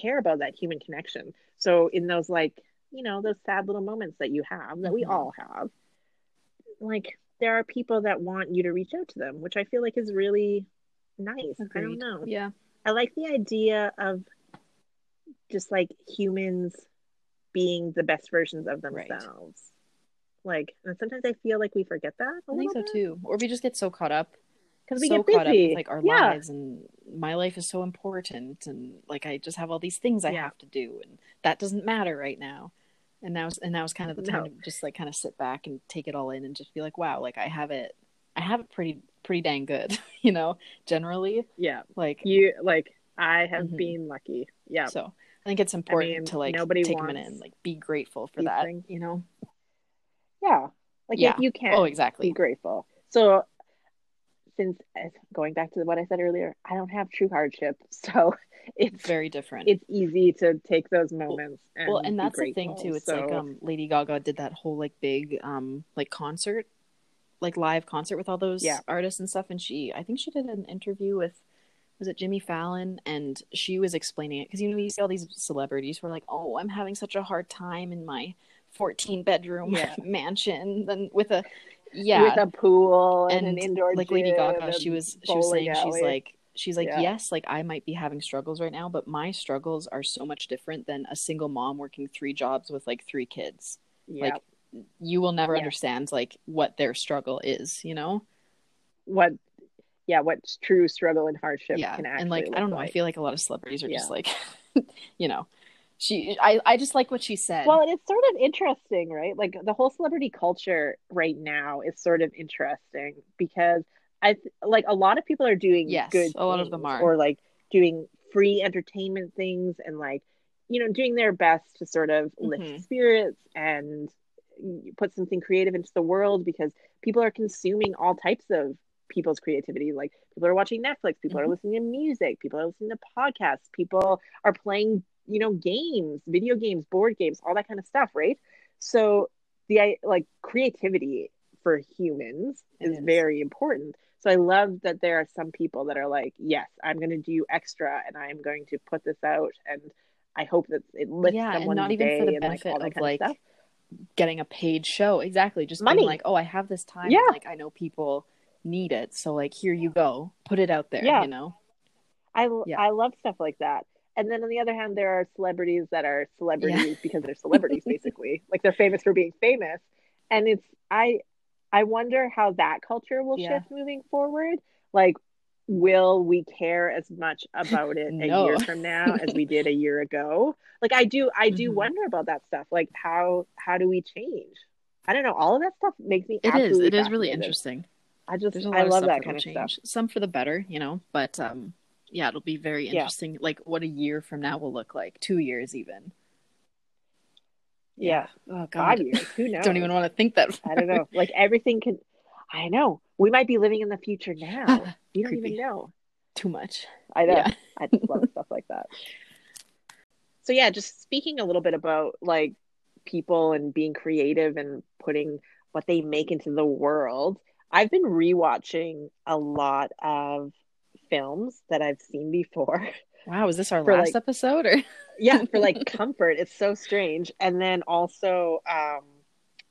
care about that human connection so in those like you know those sad little moments that you have that we Mhm. all have like there are people that want you to reach out to them which i feel like is really nice i don't know Yeah. I like the idea of just like humans being the best versions of Right. themselves. Like, and sometimes I feel like we forget that. I think so too. Or we just get so caught up Because we so get caught up with like our yeah. lives and my life is so important and like I just have all these things I Yeah. have to do and that doesn't matter right now. And now and now is kind of the time No. to just like kind of sit back and take it all in and just be like, wow, like I have it I have it pretty pretty dang good, [laughs] you know, generally. Yeah. Like You like I have Mhm. been lucky. Yeah. so I think it's important mean, to like nobody take a minute and like be grateful for that, things. you know. Yeah. Like Yeah. if you can't, Oh, exactly. be exactly. grateful. So since going back to what I said earlier, I don't have true hardship. [laughs] So it's very different. it's easy to take those moments and well and that's the thing too it's like um lady gaga did that whole like big um like concert like live concert with all those Yeah. artists and stuff and she i think she did an interview with was it jimmy fallon and she was explaining it because you know you see all these celebrities who are like oh i'm having such a hard time in my 14 bedroom Yeah. [laughs] mansion then with a yeah with a pool and, and an indoor like lady gaga she was she was saying she's like she's like Yeah. yes like i might be having struggles right now but my struggles are so much different than a single mom working three jobs with like three kids yeah. like you will never Yeah. understand like what their struggle is you know what yeah what's true struggle and hardship yeah can actually and like i don't know i feel like a lot of celebrities are just like [laughs] you know she i i just like what she said well it's sort of interesting right like the whole celebrity culture right now is sort of interesting because i th- like a lot of people are doing Yes, good a lot of them are. or like doing free entertainment things and like you know doing their best to sort of lift Mhm. spirits and put something creative into the world because people are consuming all types of people's creativity like people are watching netflix people are Mhm. listening to music people are listening to podcasts people are playing you know games video games board games all that kind of stuff right so the like creativity for humans is is. very important so i love that there are some people that are like yes i'm going to do extra and i'm going to put this out and i hope that it lifts yeah and not even for the and like benefit all that of like of stuff getting a paid show exactly just Money. being like oh i have this time Yeah. like i know people need it so like here you go put it out there Yeah. you know I Yeah. I love stuff like that. And then on the other hand, there are celebrities that are celebrities because they're celebrities, [laughs] basically. Like they're famous for being famous. And it's I I wonder how that culture will Yeah. shift moving forward. Like, will we care as much about it a year from now as we did a [laughs] year ago? Like I do I do Mhm. wonder about that stuff. Like how how do we change? I don't know. All of that stuff makes me It is. It is really interesting I just there's a lot I love that kind of change stuff. some for the better you know but um yeah it'll be very Yeah. interesting like what a year from now will look like two years even Yeah. oh god Five years. Who knows? [laughs] don't even want to think that I don't know. Like everything can. I know. We might be living in the future now. [laughs] You don't Creepy. even know. too much I know. Yeah. I just love [laughs] stuff like that. so yeah, just speaking a little bit about like people and being creative and putting what they make into the world. I've been rewatching a lot of films that I've seen before. [laughs] Wow, is this our last like- episode or? [laughs] yeah, for like [laughs] comfort. It's so strange. And then also um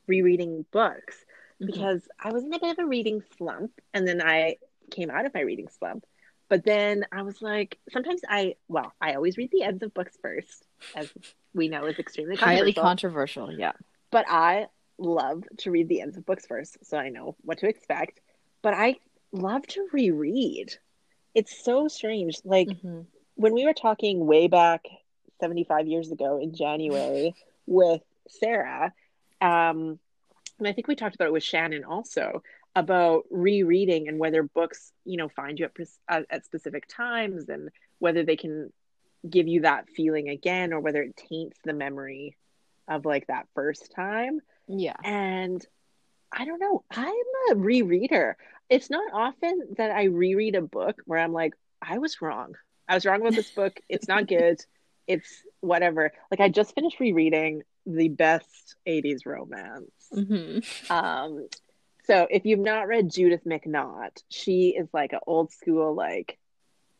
rereading books Mm-hmm. because I was in a bit of a reading slump and then I came out of my reading slump. But then I was like, sometimes I, well, I always read the ends of books first, as we know is extremely highly controversial. controversial. Yeah. but I love to read the ends of books first, so I know what to expect. But I love to reread. It's so strange. Like Mhm. when we were talking way back 75 years ago in January [sighs] with Sarah, um, and I think we talked about it with Shannon also about rereading and whether books, you know, find you at, at, at specific times and whether they can give you that feeling again or whether it taints the memory of like that first time. Yeah. And I don't know, I'm a rereader. It's not often that I reread a book where I'm like, I was wrong. I was wrong about this book. [laughs] It's not good. It's whatever. Like I just finished rereading the best 80s romance. hmm Um so if you've not read Judith McNaught, she is like an old school like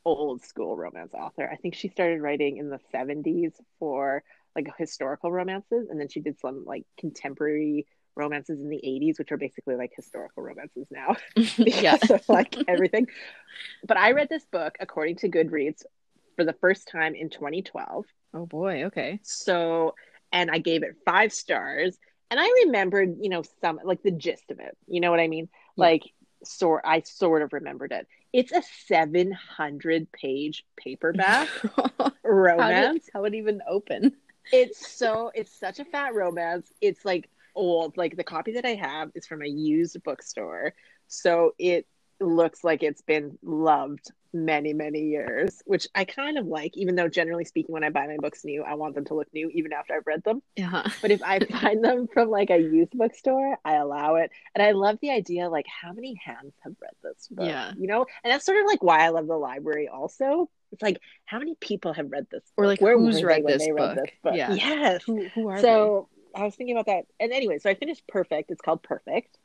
old school romance author. I think she started writing in the 70s for like historical romances and then she did some like contemporary romances in the 80s which are basically like historical romances now [laughs] yeah. [laughs] because of like everything. But I read this book according to Goodreads for the first time in 2012. Oh boy. Okay. So, and I gave it five stars. And I remembered, you know, some like the gist of it. You know what I mean? Yeah. Like, sort I sort of remembered it. It's a 700 page paperback [laughs] how, romance. did, how would it even open? It's so it's such a fat romance. It's like old. Like the copy that I have is from a used bookstore. So it looks like it's been loved many, many years, which I kind of like, even though generally speaking, when I buy my books new, I want them to look new even after I've read them. Yeah. But if I [laughs] find them from like a used bookstore, I allow it. And I love the idea like how many hands have read this book? Yeah. You know? And that's sort of like why I love the library also. It's like how many people have read this book? Or like Where who's they read when this they book? read this book? Yeah. Yes. Who who are So I was thinking about that. And anyway, so I finished Perfect. It's called Perfect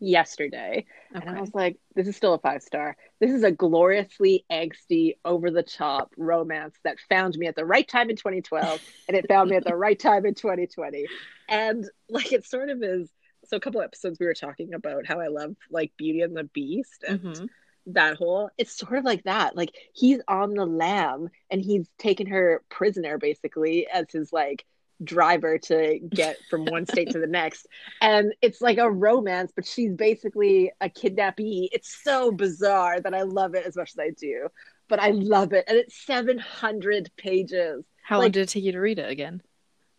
yesterday. they? And I was like, this is still a five star. This is a gloriously angsty, over the top romance that found me at the right time in 2012 [laughs] and it found me at the right time in 2020. And like, it sort of is. So, a couple episodes we were talking about how I love like Beauty and the Beast and Mhm. that whole, it's sort of like that. Like, he's on the lam and he's taken her prisoner basically as his like driver to get from one state to the next. And it's like a romance but she's basically a kidnappee. It's so bizarre that i love it as much as i do but i love it. And it's 700 pages. How long did it take you to read it again?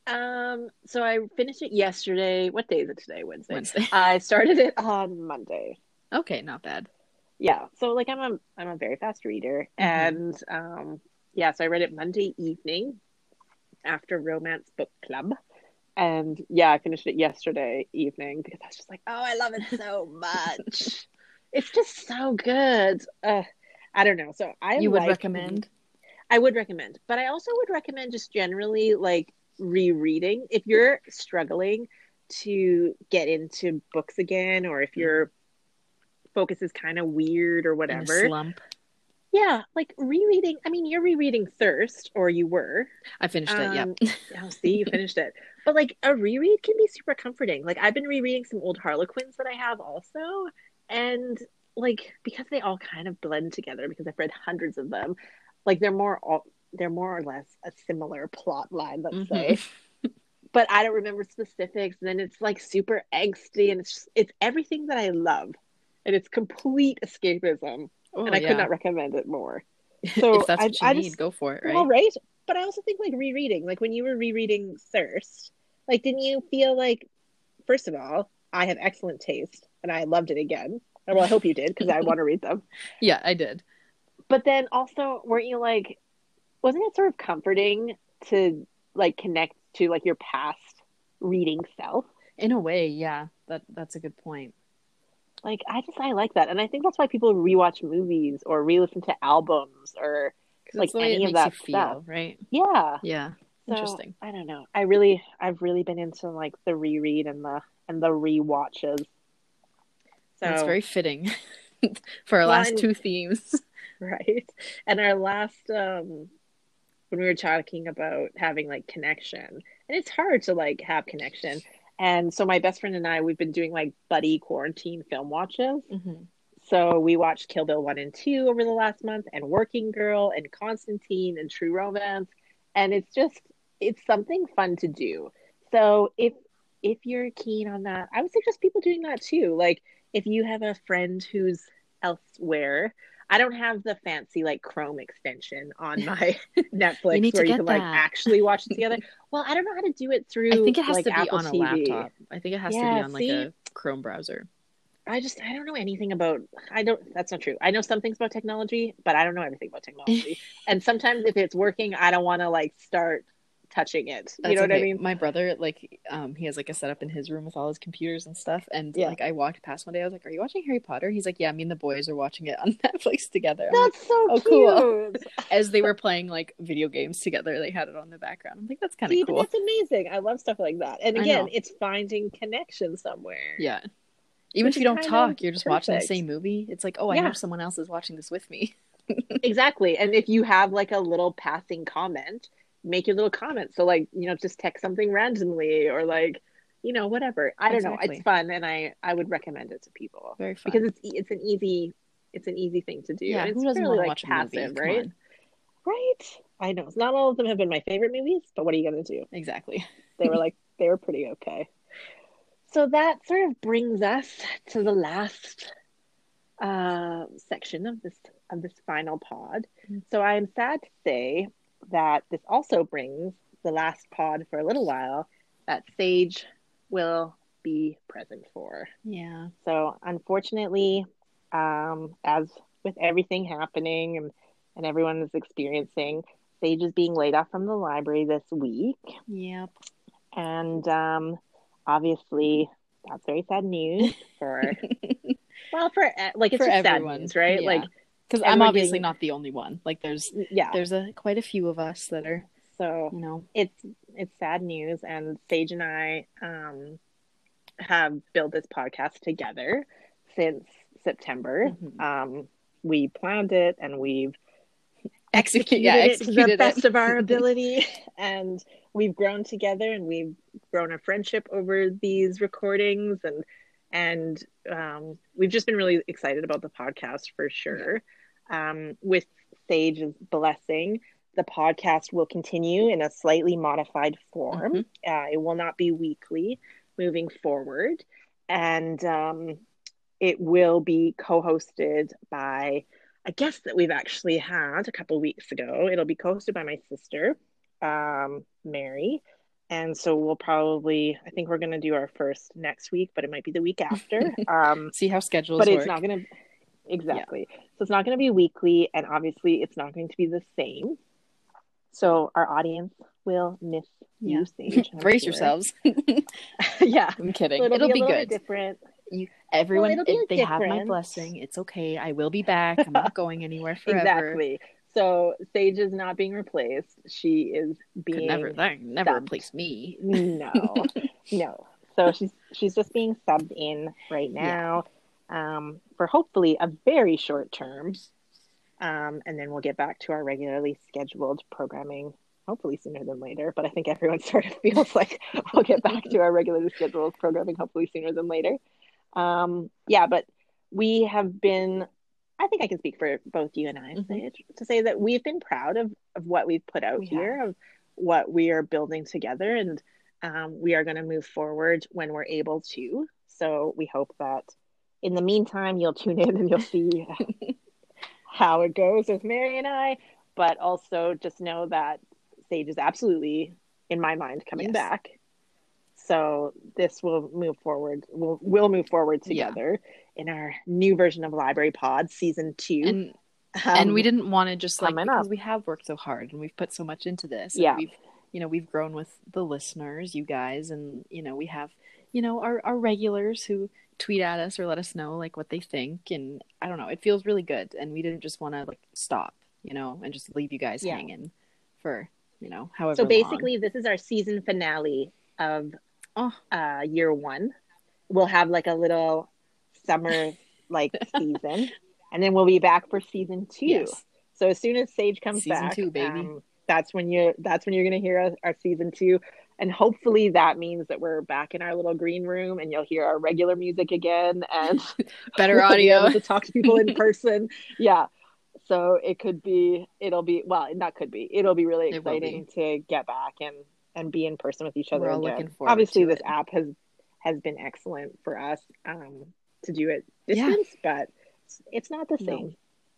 um so i finished it yesterday. What day is it today? Wednesday. Wednesday. [laughs] i started it on monday. Okay, not bad. yeah so like i'm a i'm a very fast reader. Mhm. and um yeah so i read it monday evening after romance book club. And yeah i finished it yesterday evening because i was just like oh i love it so much. [laughs] It's just so good. Uh, i don't know. So i you would like- recommend? i would recommend but i also would recommend just generally like rereading. If you're struggling to get into books again or if your focus is kind of weird or whatever slump. Yeah like rereading i mean you're rereading thirst or you were I finished it. Um, Yep. oh see you finished it but like a reread can be super comforting like i've been rereading some old harlequins that i have also and like because they all kind of blend together because i've read hundreds of them like they're more all they're more or less a similar plot line let's Mhm. say but i don't remember specifics and then it's like super angsty and it's it's everything that i love and it's complete escapism Oh, and i yeah. could not recommend it more [laughs] so if that's I- what you I need, just- go for it, right? well, right. But I also think like rereading, like when you were rereading Thirst, like didn't you feel like, first of all, I have excellent taste and I loved it again. Well, I hope you did because I [laughs] want to read them. Yeah, I did. But then also, weren't you like, wasn't it sort of comforting to like connect to like your past reading self? In a way, yeah. That that's a good point. Like I just I like that, and I think that's why people rewatch movies or re-listen to albums or like any of that feel, stuff. right? Yeah. Yeah. So, Interesting. I don't know. I really, I've really been into like the reread and the and the rewatches. So it's very fitting [laughs] for our last and- two themes. [laughs] right. And our last, um, when we were talking about having like connection, and it's hard to like have connection. And so my best friend and I, we've been doing like buddy quarantine film watches. Mm-hmm. So we watched Kill Bill 1 and 2 over the last month and Working Girl and Constantine and True Romance and it's just it's something fun to do. So if if you're keen on that, I would suggest people doing that too. Like if you have a friend who's elsewhere, I don't have the fancy like Chrome extension on [laughs] my [laughs] Netflix need to where you can like actually watch it [laughs] together. Well, I don't know how to do it through I think it has like, to be Apple on a TV. laptop. I think it has to be on like see? a Chrome browser. I just I don't know anything about I don't that's not true. I know some things about technology, but I don't know everything about technology. and sometimes if it's working, I don't want to like start touching it. You That's know what I mean? My brother, like, um, he has like a setup in his room with all his computers and stuff. And Yeah. like, I walked past one day, I was like, "Are you watching Harry Potter?" He's like, "Yeah, me and the boys are watching it on [laughs] Netflix together." I'm like, That's so Oh, cute. cool. [laughs] As they were playing like video games together, they had it on the background. I'm like, "That's kind of cool." that's amazing. I love stuff like that. And again, it's finding connection somewhere. Yeah. Even Which if you don't talk, you're just watching the same movie. It's like, oh, I Yeah. know someone else is watching this with me. [laughs] Exactly. And if you have like a little passing comment, make your little comment. So like, you know, just text something randomly or like, you know, whatever. I don't know. It's fun and I I would recommend it to people. Very fun. because it's it's an easy it's an easy thing to do. yeah, And who doesn't really like watch a movie? passive, right? on. Right. I know. Not all of them have been my favorite movies, but what are you gonna do? Exactly. [laughs] They were like they were pretty okay. So that sort of brings us to the last uh, section of this of this final pod. Mhm. So I am sad to say that this also brings the last pod for a little while that Sage will be present for. Yeah. So unfortunately, um, as with everything happening and, and everyone is experiencing, Sage is being laid off from the library this week. Yep. And um, obviously, that's very sad news for, [laughs] well, for like, it's For just everyone, sad news, right? yeah. Like, Because I'm obviously not the only one. Like, there's yeah. there's a quite a few of us that are, So you know, it's it's sad news and sage and i um have built this podcast together since september. Mhm. um we planned it and we've executed yeah, it. to the executed best of our ability. [laughs] And we've grown together and we've grown a friendship over these recordings and and um, we've just been really excited about the podcast for sure um, with sage's blessing the podcast will continue in a slightly modified form Mhm. uh, it will not be weekly moving forward and um, it will be co-hosted by a guest that we've actually had a couple weeks ago. It'll be co-hosted by my sister, um, Mary, and so we'll probably. I think we're going to do our first next week, but it might be the week [laughs] after. um, See how schedules but work. it's not going to exactly. So it's not going to be weekly, and obviously, it's not going to be the same. So our audience will miss you, Sage. [laughs] Brace sure. yourselves. [laughs] yeah. I'm kidding. So it'll, it'll be, be, a good. different. Everyone, it'll if they have my blessing. It's okay. I will be back. I'm not going anywhere forever. Exactly. So Sage is not being replaced. She is Could being never, that never subbed. replace me. no, [laughs] no. So she's she's just being subbed in right now um, for hopefully a very short term, um, and then we'll get back to our regularly scheduled programming. Hopefully sooner than later, but I think everyone [laughs] sort of feels like we'll get back to our regularly scheduled programming hopefully sooner than later. Um, yeah, but we have been. I think I can speak for both you and I, Mhm. Sage, to say that we've been proud of, of what we've put out We here, of what we are building together, and um, we are going to move forward when we're able to. So we hope that in the meantime, you'll tune in and you'll see [laughs] how it goes with Mary and I. But also just know that Sage is absolutely, in my mind, coming Yes. back. So this will move forward. We'll we'll move forward Yeah. In our new version of Library Pod, season two. And Um, and we didn't want to just like because up. we have worked so hard and we've put so much into this. Yeah. We've you know we've grown with the listeners, you guys, and you know we have you know our our regulars who tweet at us or let us know like what they think, and I don't know, it feels really good, and we didn't just want to like stop. you know, and just leave you guys Yeah. hanging for you know however. So long. basically, this is our season finale of Oh. uh, year one. We'll have like a little summer like [laughs] season, and then we'll be back for season two. Yes. So as soon as Sage comes Season back, two, baby. um, that's when you're that's when you're gonna hear our, our season two, and hopefully that means that we're back in our little green room, and you'll hear our regular music again, and [laughs] better audio. to talk to people in [laughs] person. yeah. So it could be, it'll be, well, not could be, it'll be really It will be. exciting to get back and and be in person with each other We're again. looking forward Obviously, this it. app has has been excellent for us um, to do it Yeah. distance, but it's, it's not the No.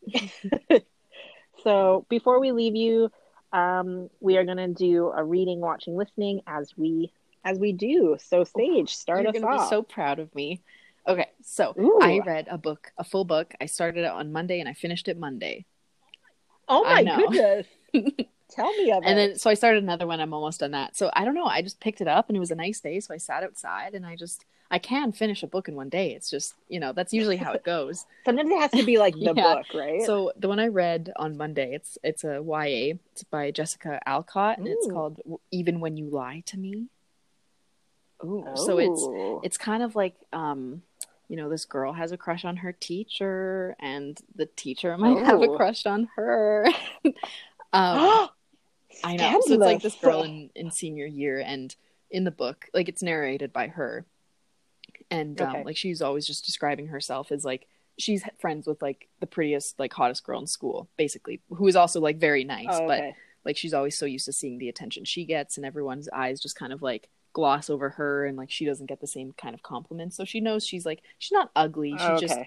same. [laughs] [laughs] so before we leave you, um, we are going to do a reading, watching, listening as we as we do. So Sage, start You're us gonna off. be so proud of me. Okay, so Ooh. I read a book, a full book. I started it on Monday and I finished it Monday. oh my goodness! [laughs] Tell me about it. And it. then so I started another one. I'm almost done that. So I don't know. I just picked it up and it was a nice day. So I sat outside and I just I can finish a book in one day. It's just you know that's usually how it [laughs] goes. Sometimes it has to be like the Yeah. book, right? So the one I read on Monday, it's it's a YA. It's by Jessica Alcott and it's called Even When You Lie to Me. Ooh, so it's it's kind of like um you know this girl has a crush on her teacher and the teacher might have a crush on her. [laughs] um [gasps] I know. So it's like this girl in, in senior year, and in the book, like it's narrated by her, and um, Okay. like she's always just describing herself as like she's friends with like the prettiest, like hottest girl in school, basically, who is also like very nice, Oh, but like she's always so used to seeing the attention she gets, and everyone's eyes just kind of like gloss over her, and like she doesn't get the same kind of compliments. So she knows she's like she's not ugly, she's Oh, just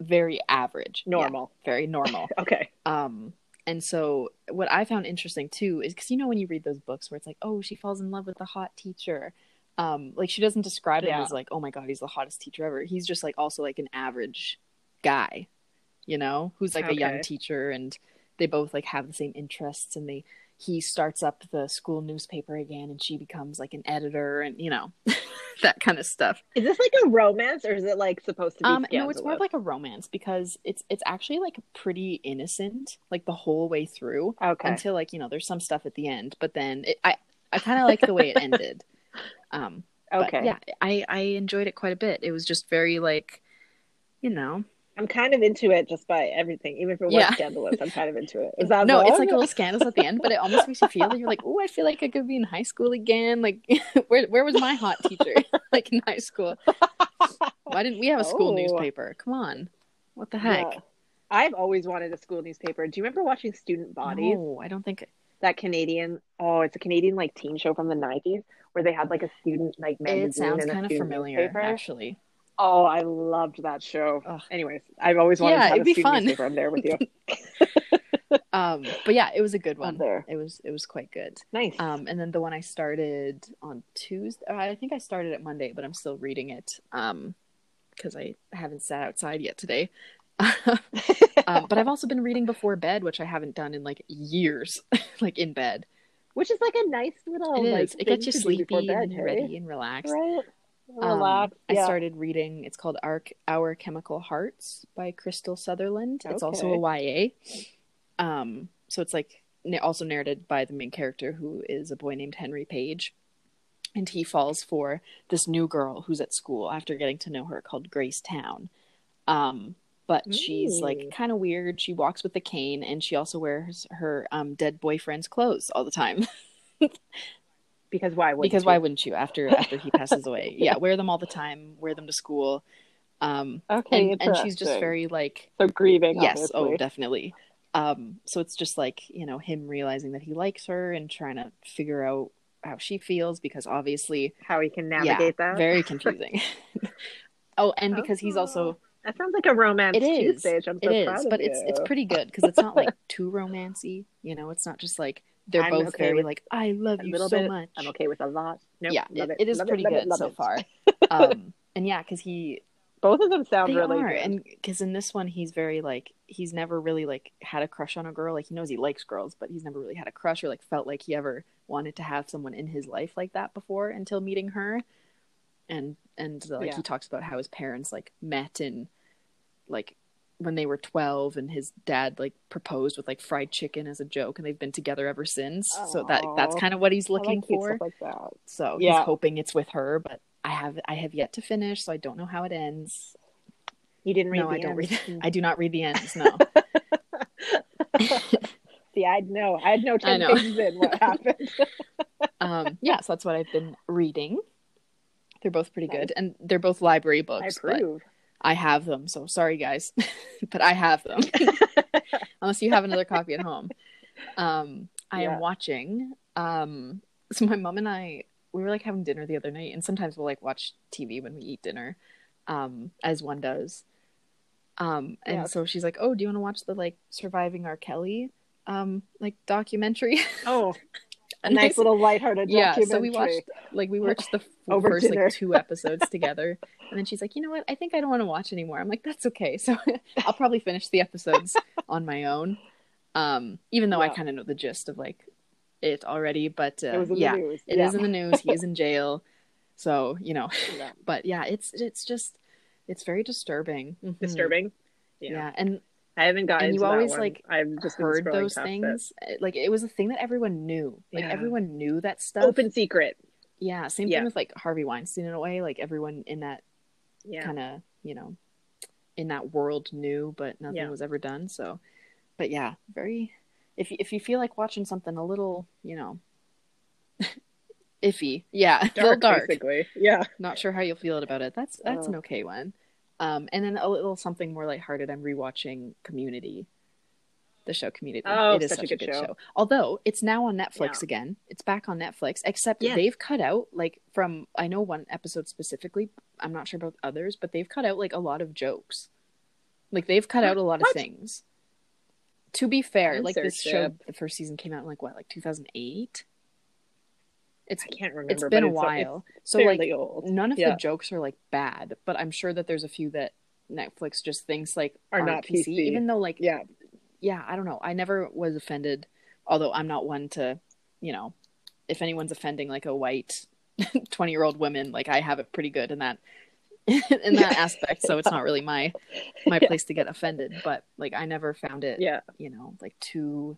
very average, Yeah, normal. very normal. [laughs] Okay. Um, and so what I found interesting too is because you know when you read those books where it's like, oh, she falls in love with the hot teacher. Um, like she doesn't describe him as like, oh my god, he's the hottest teacher ever. He's just like also like an average guy, you know, who's like a young teacher, and they both like have the same interests, and they he starts up the school newspaper again, and she becomes like an editor, and you know, [laughs] that kind of stuff. Is this like a romance or is it like supposed to be Um, no, it's more of like a romance because it's it's actually like pretty innocent, like the whole way through okay. until like you know there's some stuff at the end, but then it, I I kind of like the way it [laughs] ended. Um, okay. yeah, I I enjoyed it quite a bit. It was just very like, you know, I'm kind of into it just by everything. Even if it was Yeah. scandalous, I'm kind of into it. Is that [laughs] no, it's like a little scandalous at the end, but it almost makes you feel that you're like, oh, I feel like I could be in high school again. Like, [laughs] where where was my hot teacher? [laughs] like in high school, why didn't we have a school Oh. newspaper? Come on, what the heck? Yeah. I've always wanted a school newspaper. Do you remember watching Student Bodies? No, I don't think That Canadian, oh, it's a Canadian like teen show from the 90s where they had like a student like magazine. it sounds and a kind of familiar newspaper. actually. Oh, I loved that show. Ugh. Anyways, I've always wanted Yeah, to have it'd a be student fun. newspaper. I'm there with you. [laughs] [laughs] Um, but yeah, it was a good one. there. It was it was quite good. Nice. Um, and then the one I started on Tuesday, uh, I think I started it Monday, but I'm still reading it um, because I haven't sat outside yet today. [laughs] um, but I've [laughs] also been reading before bed, which I haven't done in like years, [laughs] like in bed. Which is like a nice little it like is. It gets you thing to do before sleepy bed, and hey? ready and relaxed. Right? Um, Relax. I started reading. It's called Our Our Chemical Hearts by Krystal Sutherland. It's also a YA. Um, so it's like also narrated by the main character, who is a boy named Henry Page, and he falls for this new girl who's at school after getting to know her called Grace Town. Um, but she's like kind of weird. She walks with a cane, and she also wears her um, dead boyfriend's clothes all the time. [laughs] Because why would because why wouldn't you after after he passes away? [laughs] Yeah, wear them all the time. Wear them to school. Um, Okay, and, and she's just very like so grieving. yes, oh definitely. Um, so it's just like you know him realizing that he likes her and trying to figure out how she feels because obviously how he can navigate yeah, that. very confusing. [laughs] oh, and because he's also That sounds like a romance it is Tuesday. I'm so it proud is, but it's it's pretty good because it's not like [laughs] too romancy. You know, it's not just like they're I'm both okay very like I love you so bit. much. I'm okay with a lot. Nope, yeah, it, it, it is love pretty good so far. [laughs] um, and yeah, because he Both of them sound really are, good. and because in this one he's very like he's never really like had a crush on a girl. Like he knows he likes girls, but he's never really had a crush or like felt like he ever wanted to have someone in his life like that before until meeting her. And and like Yeah. he talks about how his parents like met in like when they were 12 and his dad like proposed with like fried chicken as a joke and they've been together ever since so that that's kind of what he's I like looking for like that. so Yeah. he's hoping it's with her but i have i have yet to finish so i don't know how it ends You didn't read no the i don't read i do not read the ends no [laughs] See, I know. I had no I ten know. pages in what happened. [laughs] um yeah so that's what i've been reading they're both pretty Nice. good and they're both library books but approve. i have them so sorry guys [laughs] but i have them [laughs] unless you have another copy at home. Um, I Yeah. am watching. Um, so my mom and I, we were like having dinner the other night, and sometimes we'll like watch TV when we eat dinner, um, as one does. Um, and Yeah. so she's like, "Oh, do you want to watch the like Surviving R. Kelly, um, like documentary?" Oh, [laughs] a nice s- little lighthearted yeah. documentary. So we watched like we [laughs] watched the Over first dinner. like two episodes together, and then she's like, "You know what? I think I don't want to watch anymore." I'm like, "That's okay." So [laughs] I'll probably finish the episodes [laughs] on my own, um, even though I kind of know the gist of like it already. But It uh, was in yeah, the news. it yeah. is in the news. He is in jail, so you know. Yeah. But yeah, it's it's just it's very disturbing. Mhm. disturbing. Yeah. and I haven't gotten And you always, like, I've just heard those past it. things. Eh, like it was a thing that everyone knew. Like Yeah. everyone knew that stuff. Open secret. Yeah, same Yeah. thing with like Harvey Weinstein in a way. Like everyone in that Yeah. kind of you know in that world knew but nothing was ever done so but yeah very if you, if you feel like watching something a little you know [laughs] iffy yeah dark, dark basically. Yeah. not sure how you'll feel about it that's that's uh, an Oh. okay one um and then a little something more lighthearted i'm rewatching community the show community Oh, it is such, a good, show. although it's now on netflix Yeah. again it's back on netflix except Yeah. they've cut out like from i know one episode specifically i'm not sure about others but they've cut out like a lot of jokes like they've cut out a lot of What? things to be fair like this show the first season came out in like what like 2008 it's I can't remember. it's been a while It's so like old. none of Yeah. the jokes are like bad but i'm sure that there's a few that netflix just thinks like Are aren't pc, PC. even though like Yeah. yeah i don't know i never was offended although i'm not one to you know if anyone's offending like a white [laughs] 20 year old woman like i have it pretty good in that [laughs] in that [laughs] aspect so it's not really my my place to get offended but like i never found it Yeah. you know like too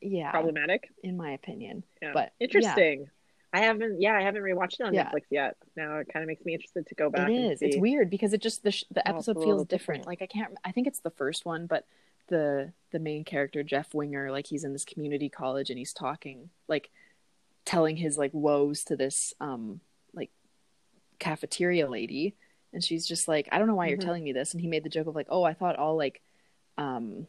yeah Problematic. in my opinion Yeah. But, yeah. interesting. I haven't. Yeah, I haven't rewatched it on Yeah. Netflix yet. Now it kind of makes me interested to go back. It is. It's weird because it just the sh- the Oh, episode little feels different. different. Like I can't. I think it's the first one, but the the main character Jeff Winger, like he's in this community college and he's talking, like telling his like woes to this um like cafeteria lady, and she's just like, I don't know why you're Mhm. telling me this. And he made the joke of like, oh, I thought all like, um,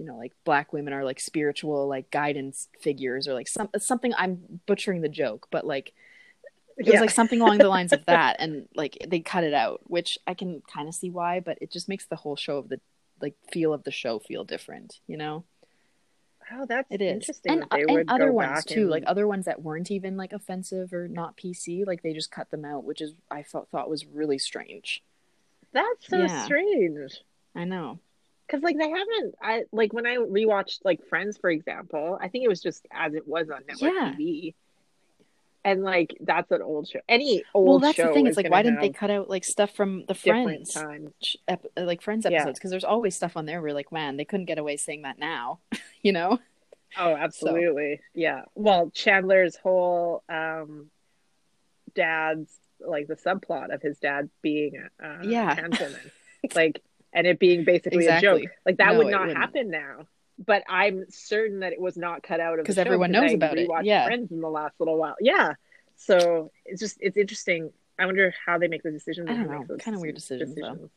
you know, like black women are like spiritual like guidance figures or like some something. I'm butchering the joke, but like it was like something along the lines of that [laughs] and like they cut it out which i can kind of see why but it just makes the whole show of the like feel of the show feel different you know Oh, that's it is interesting. and, and other ones too and- like other ones that weren't even like offensive or not pc like they just cut them out which is i thought thought was really strange that's so Yeah. strange. i know Because like they haven't. I like when I rewatched like Friends, for example. I think it was just as it was on network Yeah. TV. And like that's an old show. Any old well that's the thing it's like why didn't they cut out like stuff from the friends ep- uh, like friends episodes because there's always stuff on there where like man they couldn't get away saying that now [laughs] you know Oh, absolutely. Yeah. Well, Chandler's whole um dad's like the subplot of his dad being uh Yeah. a [laughs] like and it being basically a joke. Like that No, would not happen now. But I'm certain that it was not cut out of the 'Cause show Because everyone knows I about it. Yeah. Friends in the last little while. Yeah. So it's just it's interesting. I wonder how they make the decisions. I don't know. Kinda weird decisions, though. decisions.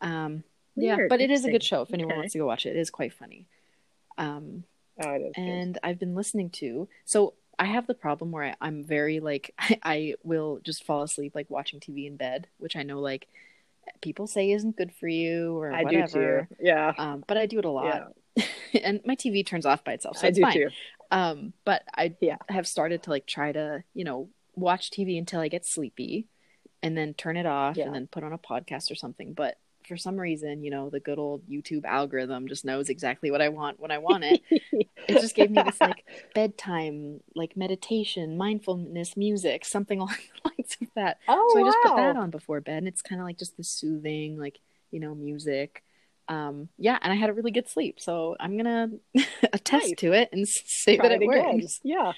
Um, yeah, Weird, but it is a good show if anyone Okay. wants to go watch it. It is quite funny. Um, Oh, it is. good. and I've been listening to. So I have the problem where I, I'm very like I, [laughs] I will just fall asleep like watching TV in bed, which I know like people say isn't good for you or I do whatever. too. Yeah. Um, but I do it a lot, [laughs] and my TV turns off by itself, so I it's do fine. too. Um, but I Yeah. have started to like try to, you know, watch TV until I get sleepy and then turn it off Yeah. and then put on a podcast or something. But for some reason, you know, the good old YouTube algorithm just knows exactly what I want when I want it. [laughs] it just gave me this like bedtime, like meditation, mindfulness music, something [laughs] along the lines of that. oh, so I just put that on before bed and it's kind of like just the soothing, like, you know, music. Um, yeah, and I had a really good sleep. So I'm gonna [laughs] attest Nice. to it and say Try that it, it works. Yeah.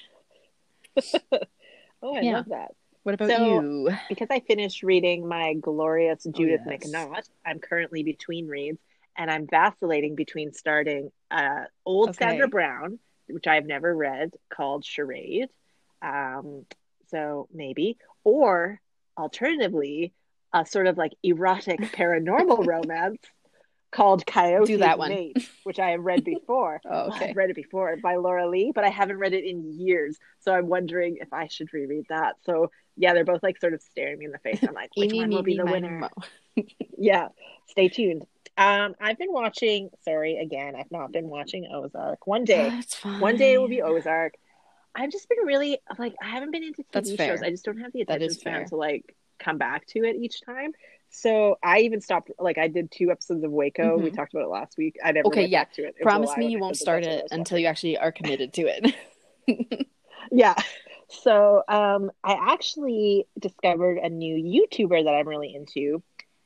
oh, I Yeah. love that. What about So- you? Because I finished reading my glorious Judith Oh, yes. McNaught, I'm currently between reads, and I'm vacillating between starting uh, old Okay. Sandra Brown, which I've never read, called Charade. Um, so maybe, or alternatively, a sort of like erotic paranormal [laughs] romance called Coyote Do that one. Mate, which I have read [laughs] before. Oh, okay. I've read it before by Laura Lee, but I haven't read it in years. So I'm wondering if I should reread that. So yeah, they're both like sort of staring me in the face. I'm like, which one will be the winner? [laughs] Yeah, stay tuned. Um, I've been watching. Sorry, again, I've not been watching Ozark. One day, fine. one day it will be Ozark. I've just been really like I haven't been into TV That's shows. fair. I just don't have the attention span to like come back to it each time. So I even stopped. Like I did two episodes of Waco. We Mhm. talked about it last week. I never Okay, yeah. back to it. until Promise me you won't start it until you actually are committed to it. [laughs] Yeah. So um, I actually discovered a new YouTuber that I'm really into,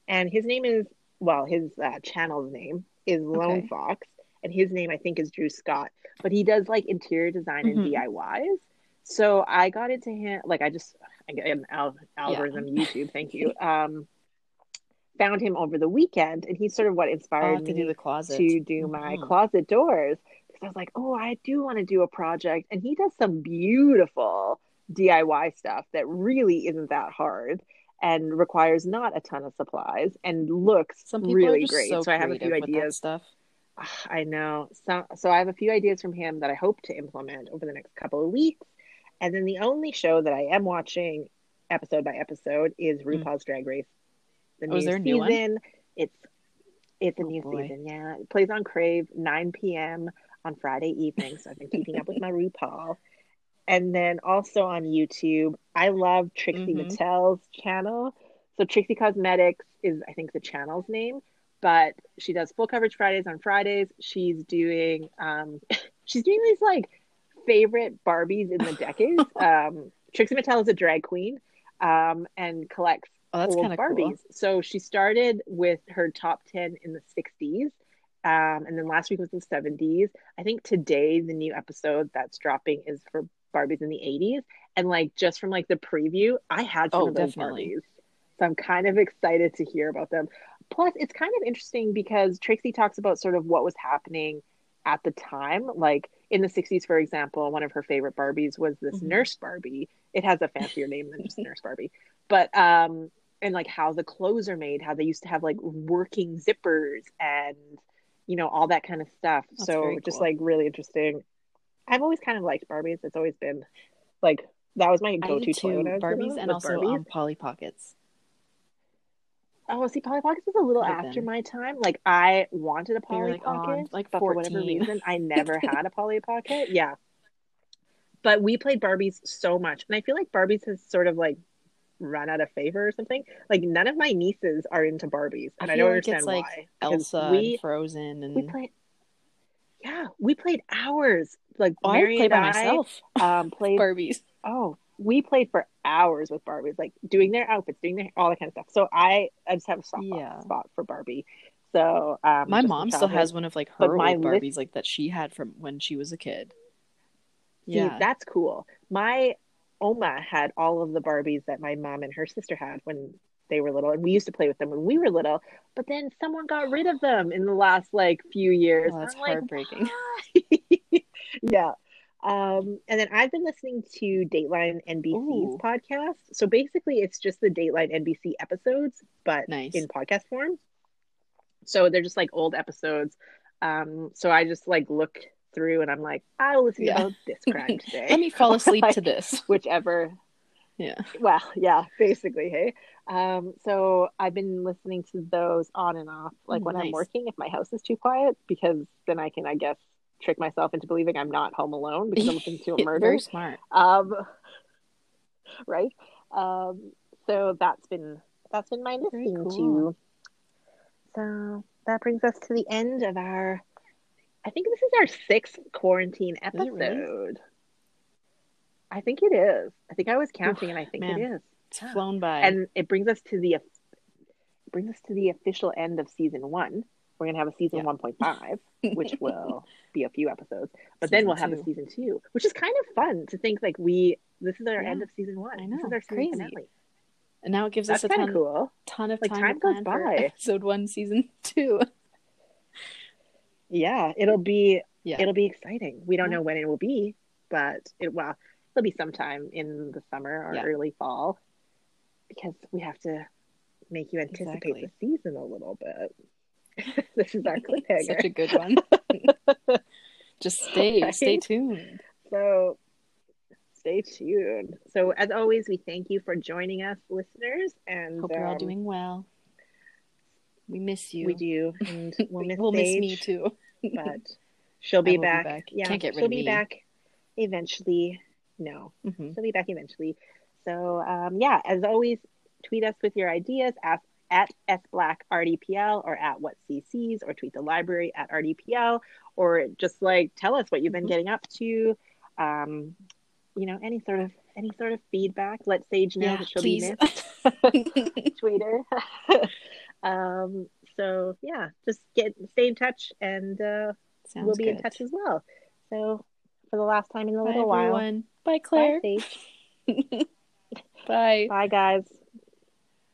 and his name is well, his uh, channel's name is Lone Okay. Fox, and his name I think is Drew Scott, but he does like interior design and Mhm. DIYs. So I got into him like I just I get an al- algorithm YouTube, thank you. Um, found him over the weekend, and he's sort of what inspired have to do the closet. to do my Mhm. closet doors because I was like, oh, I do want to do a project. And he does some beautiful DIY stuff that really isn't that hard and requires not a ton of supplies and looks Some really great. so, So, I have a few creative with that ideas. stuff. Ah, I know. So, so I have a few ideas from him that I hope to implement over the next couple of weeks. And then the only show that I am watching episode by episode is RuPaul's Drag Race. The. Oh, is there a new season. one? It's it's a Oh, new boy. season. Yeah, it plays on Crave 9 p.m. on Friday evening. So I've been keeping up with my [laughs] RuPaul. And then also on YouTube, I love Trixie Mhm. Mattel's channel. So Trixie Cosmetics is, I think, the channel's name, but she does full coverage Fridays on Fridays. She's doing, um, [laughs] she's doing these like favorite Barbies in the decades. [laughs] um, Trixie Mattel is a drag queen, um, and collects Oh, that's kind of Barbies. cool. So she started with her top 10 in the 60s. Um, and then last week was the 70s. I think today the new episode that's dropping is for Barbies in the 80s. And like just from like the preview, I had some Oh, of those definitely. Barbies. So I'm kind of excited to hear about them. Plus, it's kind of interesting because Trixie talks about sort of what was happening at the time. Like in the 60s, for example, one of her favorite Barbies was this Mhm. Nurse Barbie. It has a fancier name than just [laughs] Nurse Barbie. But um and like how the clothes are made, how they used to have like working zippers and you know all that kind of stuff. That's so just cool. like really interesting. I've always kind of liked Barbies. It's always been like that was my go-to toy too. when I was Barbies and also Barbies. um, Polly Pockets. Oh, see, Polly Pockets was a little after been. my time. Like I wanted a Polly like, "Oh, Pocket, like, but for whatever reason, I never [laughs] had a Polly Pocket. Yeah, but we played Barbies so much, and I feel like Barbies has sort of like run out of favor or something. Like none of my nieces are into Barbies, and I, feel don't like it's, understand like, why. because Elsa we and Frozen and we played. Yeah, we played hours. Like oh, I Mary play and by I myself. um, [laughs] played Barbies. Oh, we played for hours with Barbies, like doing their outfits, doing their all that kind of stuff. So I, I just have a soft Yeah. spot for Barbie. So um, My mom still has one of like her my old list- Barbies, like that she had from when she was a kid. See, Yeah, that's cool. My Oma had all of the Barbies that my mom and her sister had when they were little, and we used to play with them when we were little. But then someone got rid of them in the last like few years. Oh, that's I'm heartbreaking. why? [laughs] yeah. Um, and then I've been listening to Dateline NBC's Ooh. podcast. So basically, it's just the Dateline NBC episodes, but Nice. in podcast form. So they're just like old episodes. Um, so I just like look through and I'm like, I will listen Yeah. about this [laughs] crime today. Let me fall [laughs] asleep Like, to this. [laughs] whichever. Yeah. Well, yeah, basically, hey. Um, so I've been listening to those on and off, like when I'm working, if my house is too quiet, because then I can, I guess, trick myself into believing I'm not home alone because I'm listening to a murder. Very smart. Um, right. Um, so that's been that's been my listening cool. to. So that brings us to the end of our. I think this is our sixth quarantine episode. really? I think it is. I think I was counting, and I think man. it is. It's Yeah. flown by. And it brings us to the. brings us to the official end of season one. We're gonna have a season Yeah. 1.5, which [laughs] will be a few episodes, but Season then we'll have a season two, which is kind of fun to think like we this is our Yeah. end of season one. I know, This is our season crazy. finale. And now it gives That's us a ton, of cool. ton of Like, time, time to goes by. episode one, season two. Yeah, it'll be Yeah. it'll be exciting. We don't Yeah. know when it will be, but it well, it'll be sometime in the summer or Yeah. early fall because we have to make you anticipate Exactly. the season a little bit. [laughs] this is our cliffhanger. [laughs] Such a good one. [laughs] Just stay, stay tuned. So stay tuned. So as always, we thank you for joining us, listeners, and Hope you're all um, doing well. We miss you. We do, and [laughs] we'll miss we'll miss me too. but [laughs] she'll be will be back. back. Yeah, Can't get rid she'll of be me. back eventually. No, Mhm. she'll be back eventually. So um, yeah, as always, tweet us with your ideas. Ask at sblackrdpl or at what cc's or tweet the library at rdpl or just like tell us what you've been Mhm. getting up to. Um, you know, any sort of any sort of feedback. Let Sage know Yeah, that she'll please. be missed. [laughs] Twitter. Um, so yeah, just get stay in touch, and uh, Sounds we'll be in touch as well. So for the last time in a Bye, little while, everyone. Bye, bye, Claire. [laughs] Bye. Bye, guys.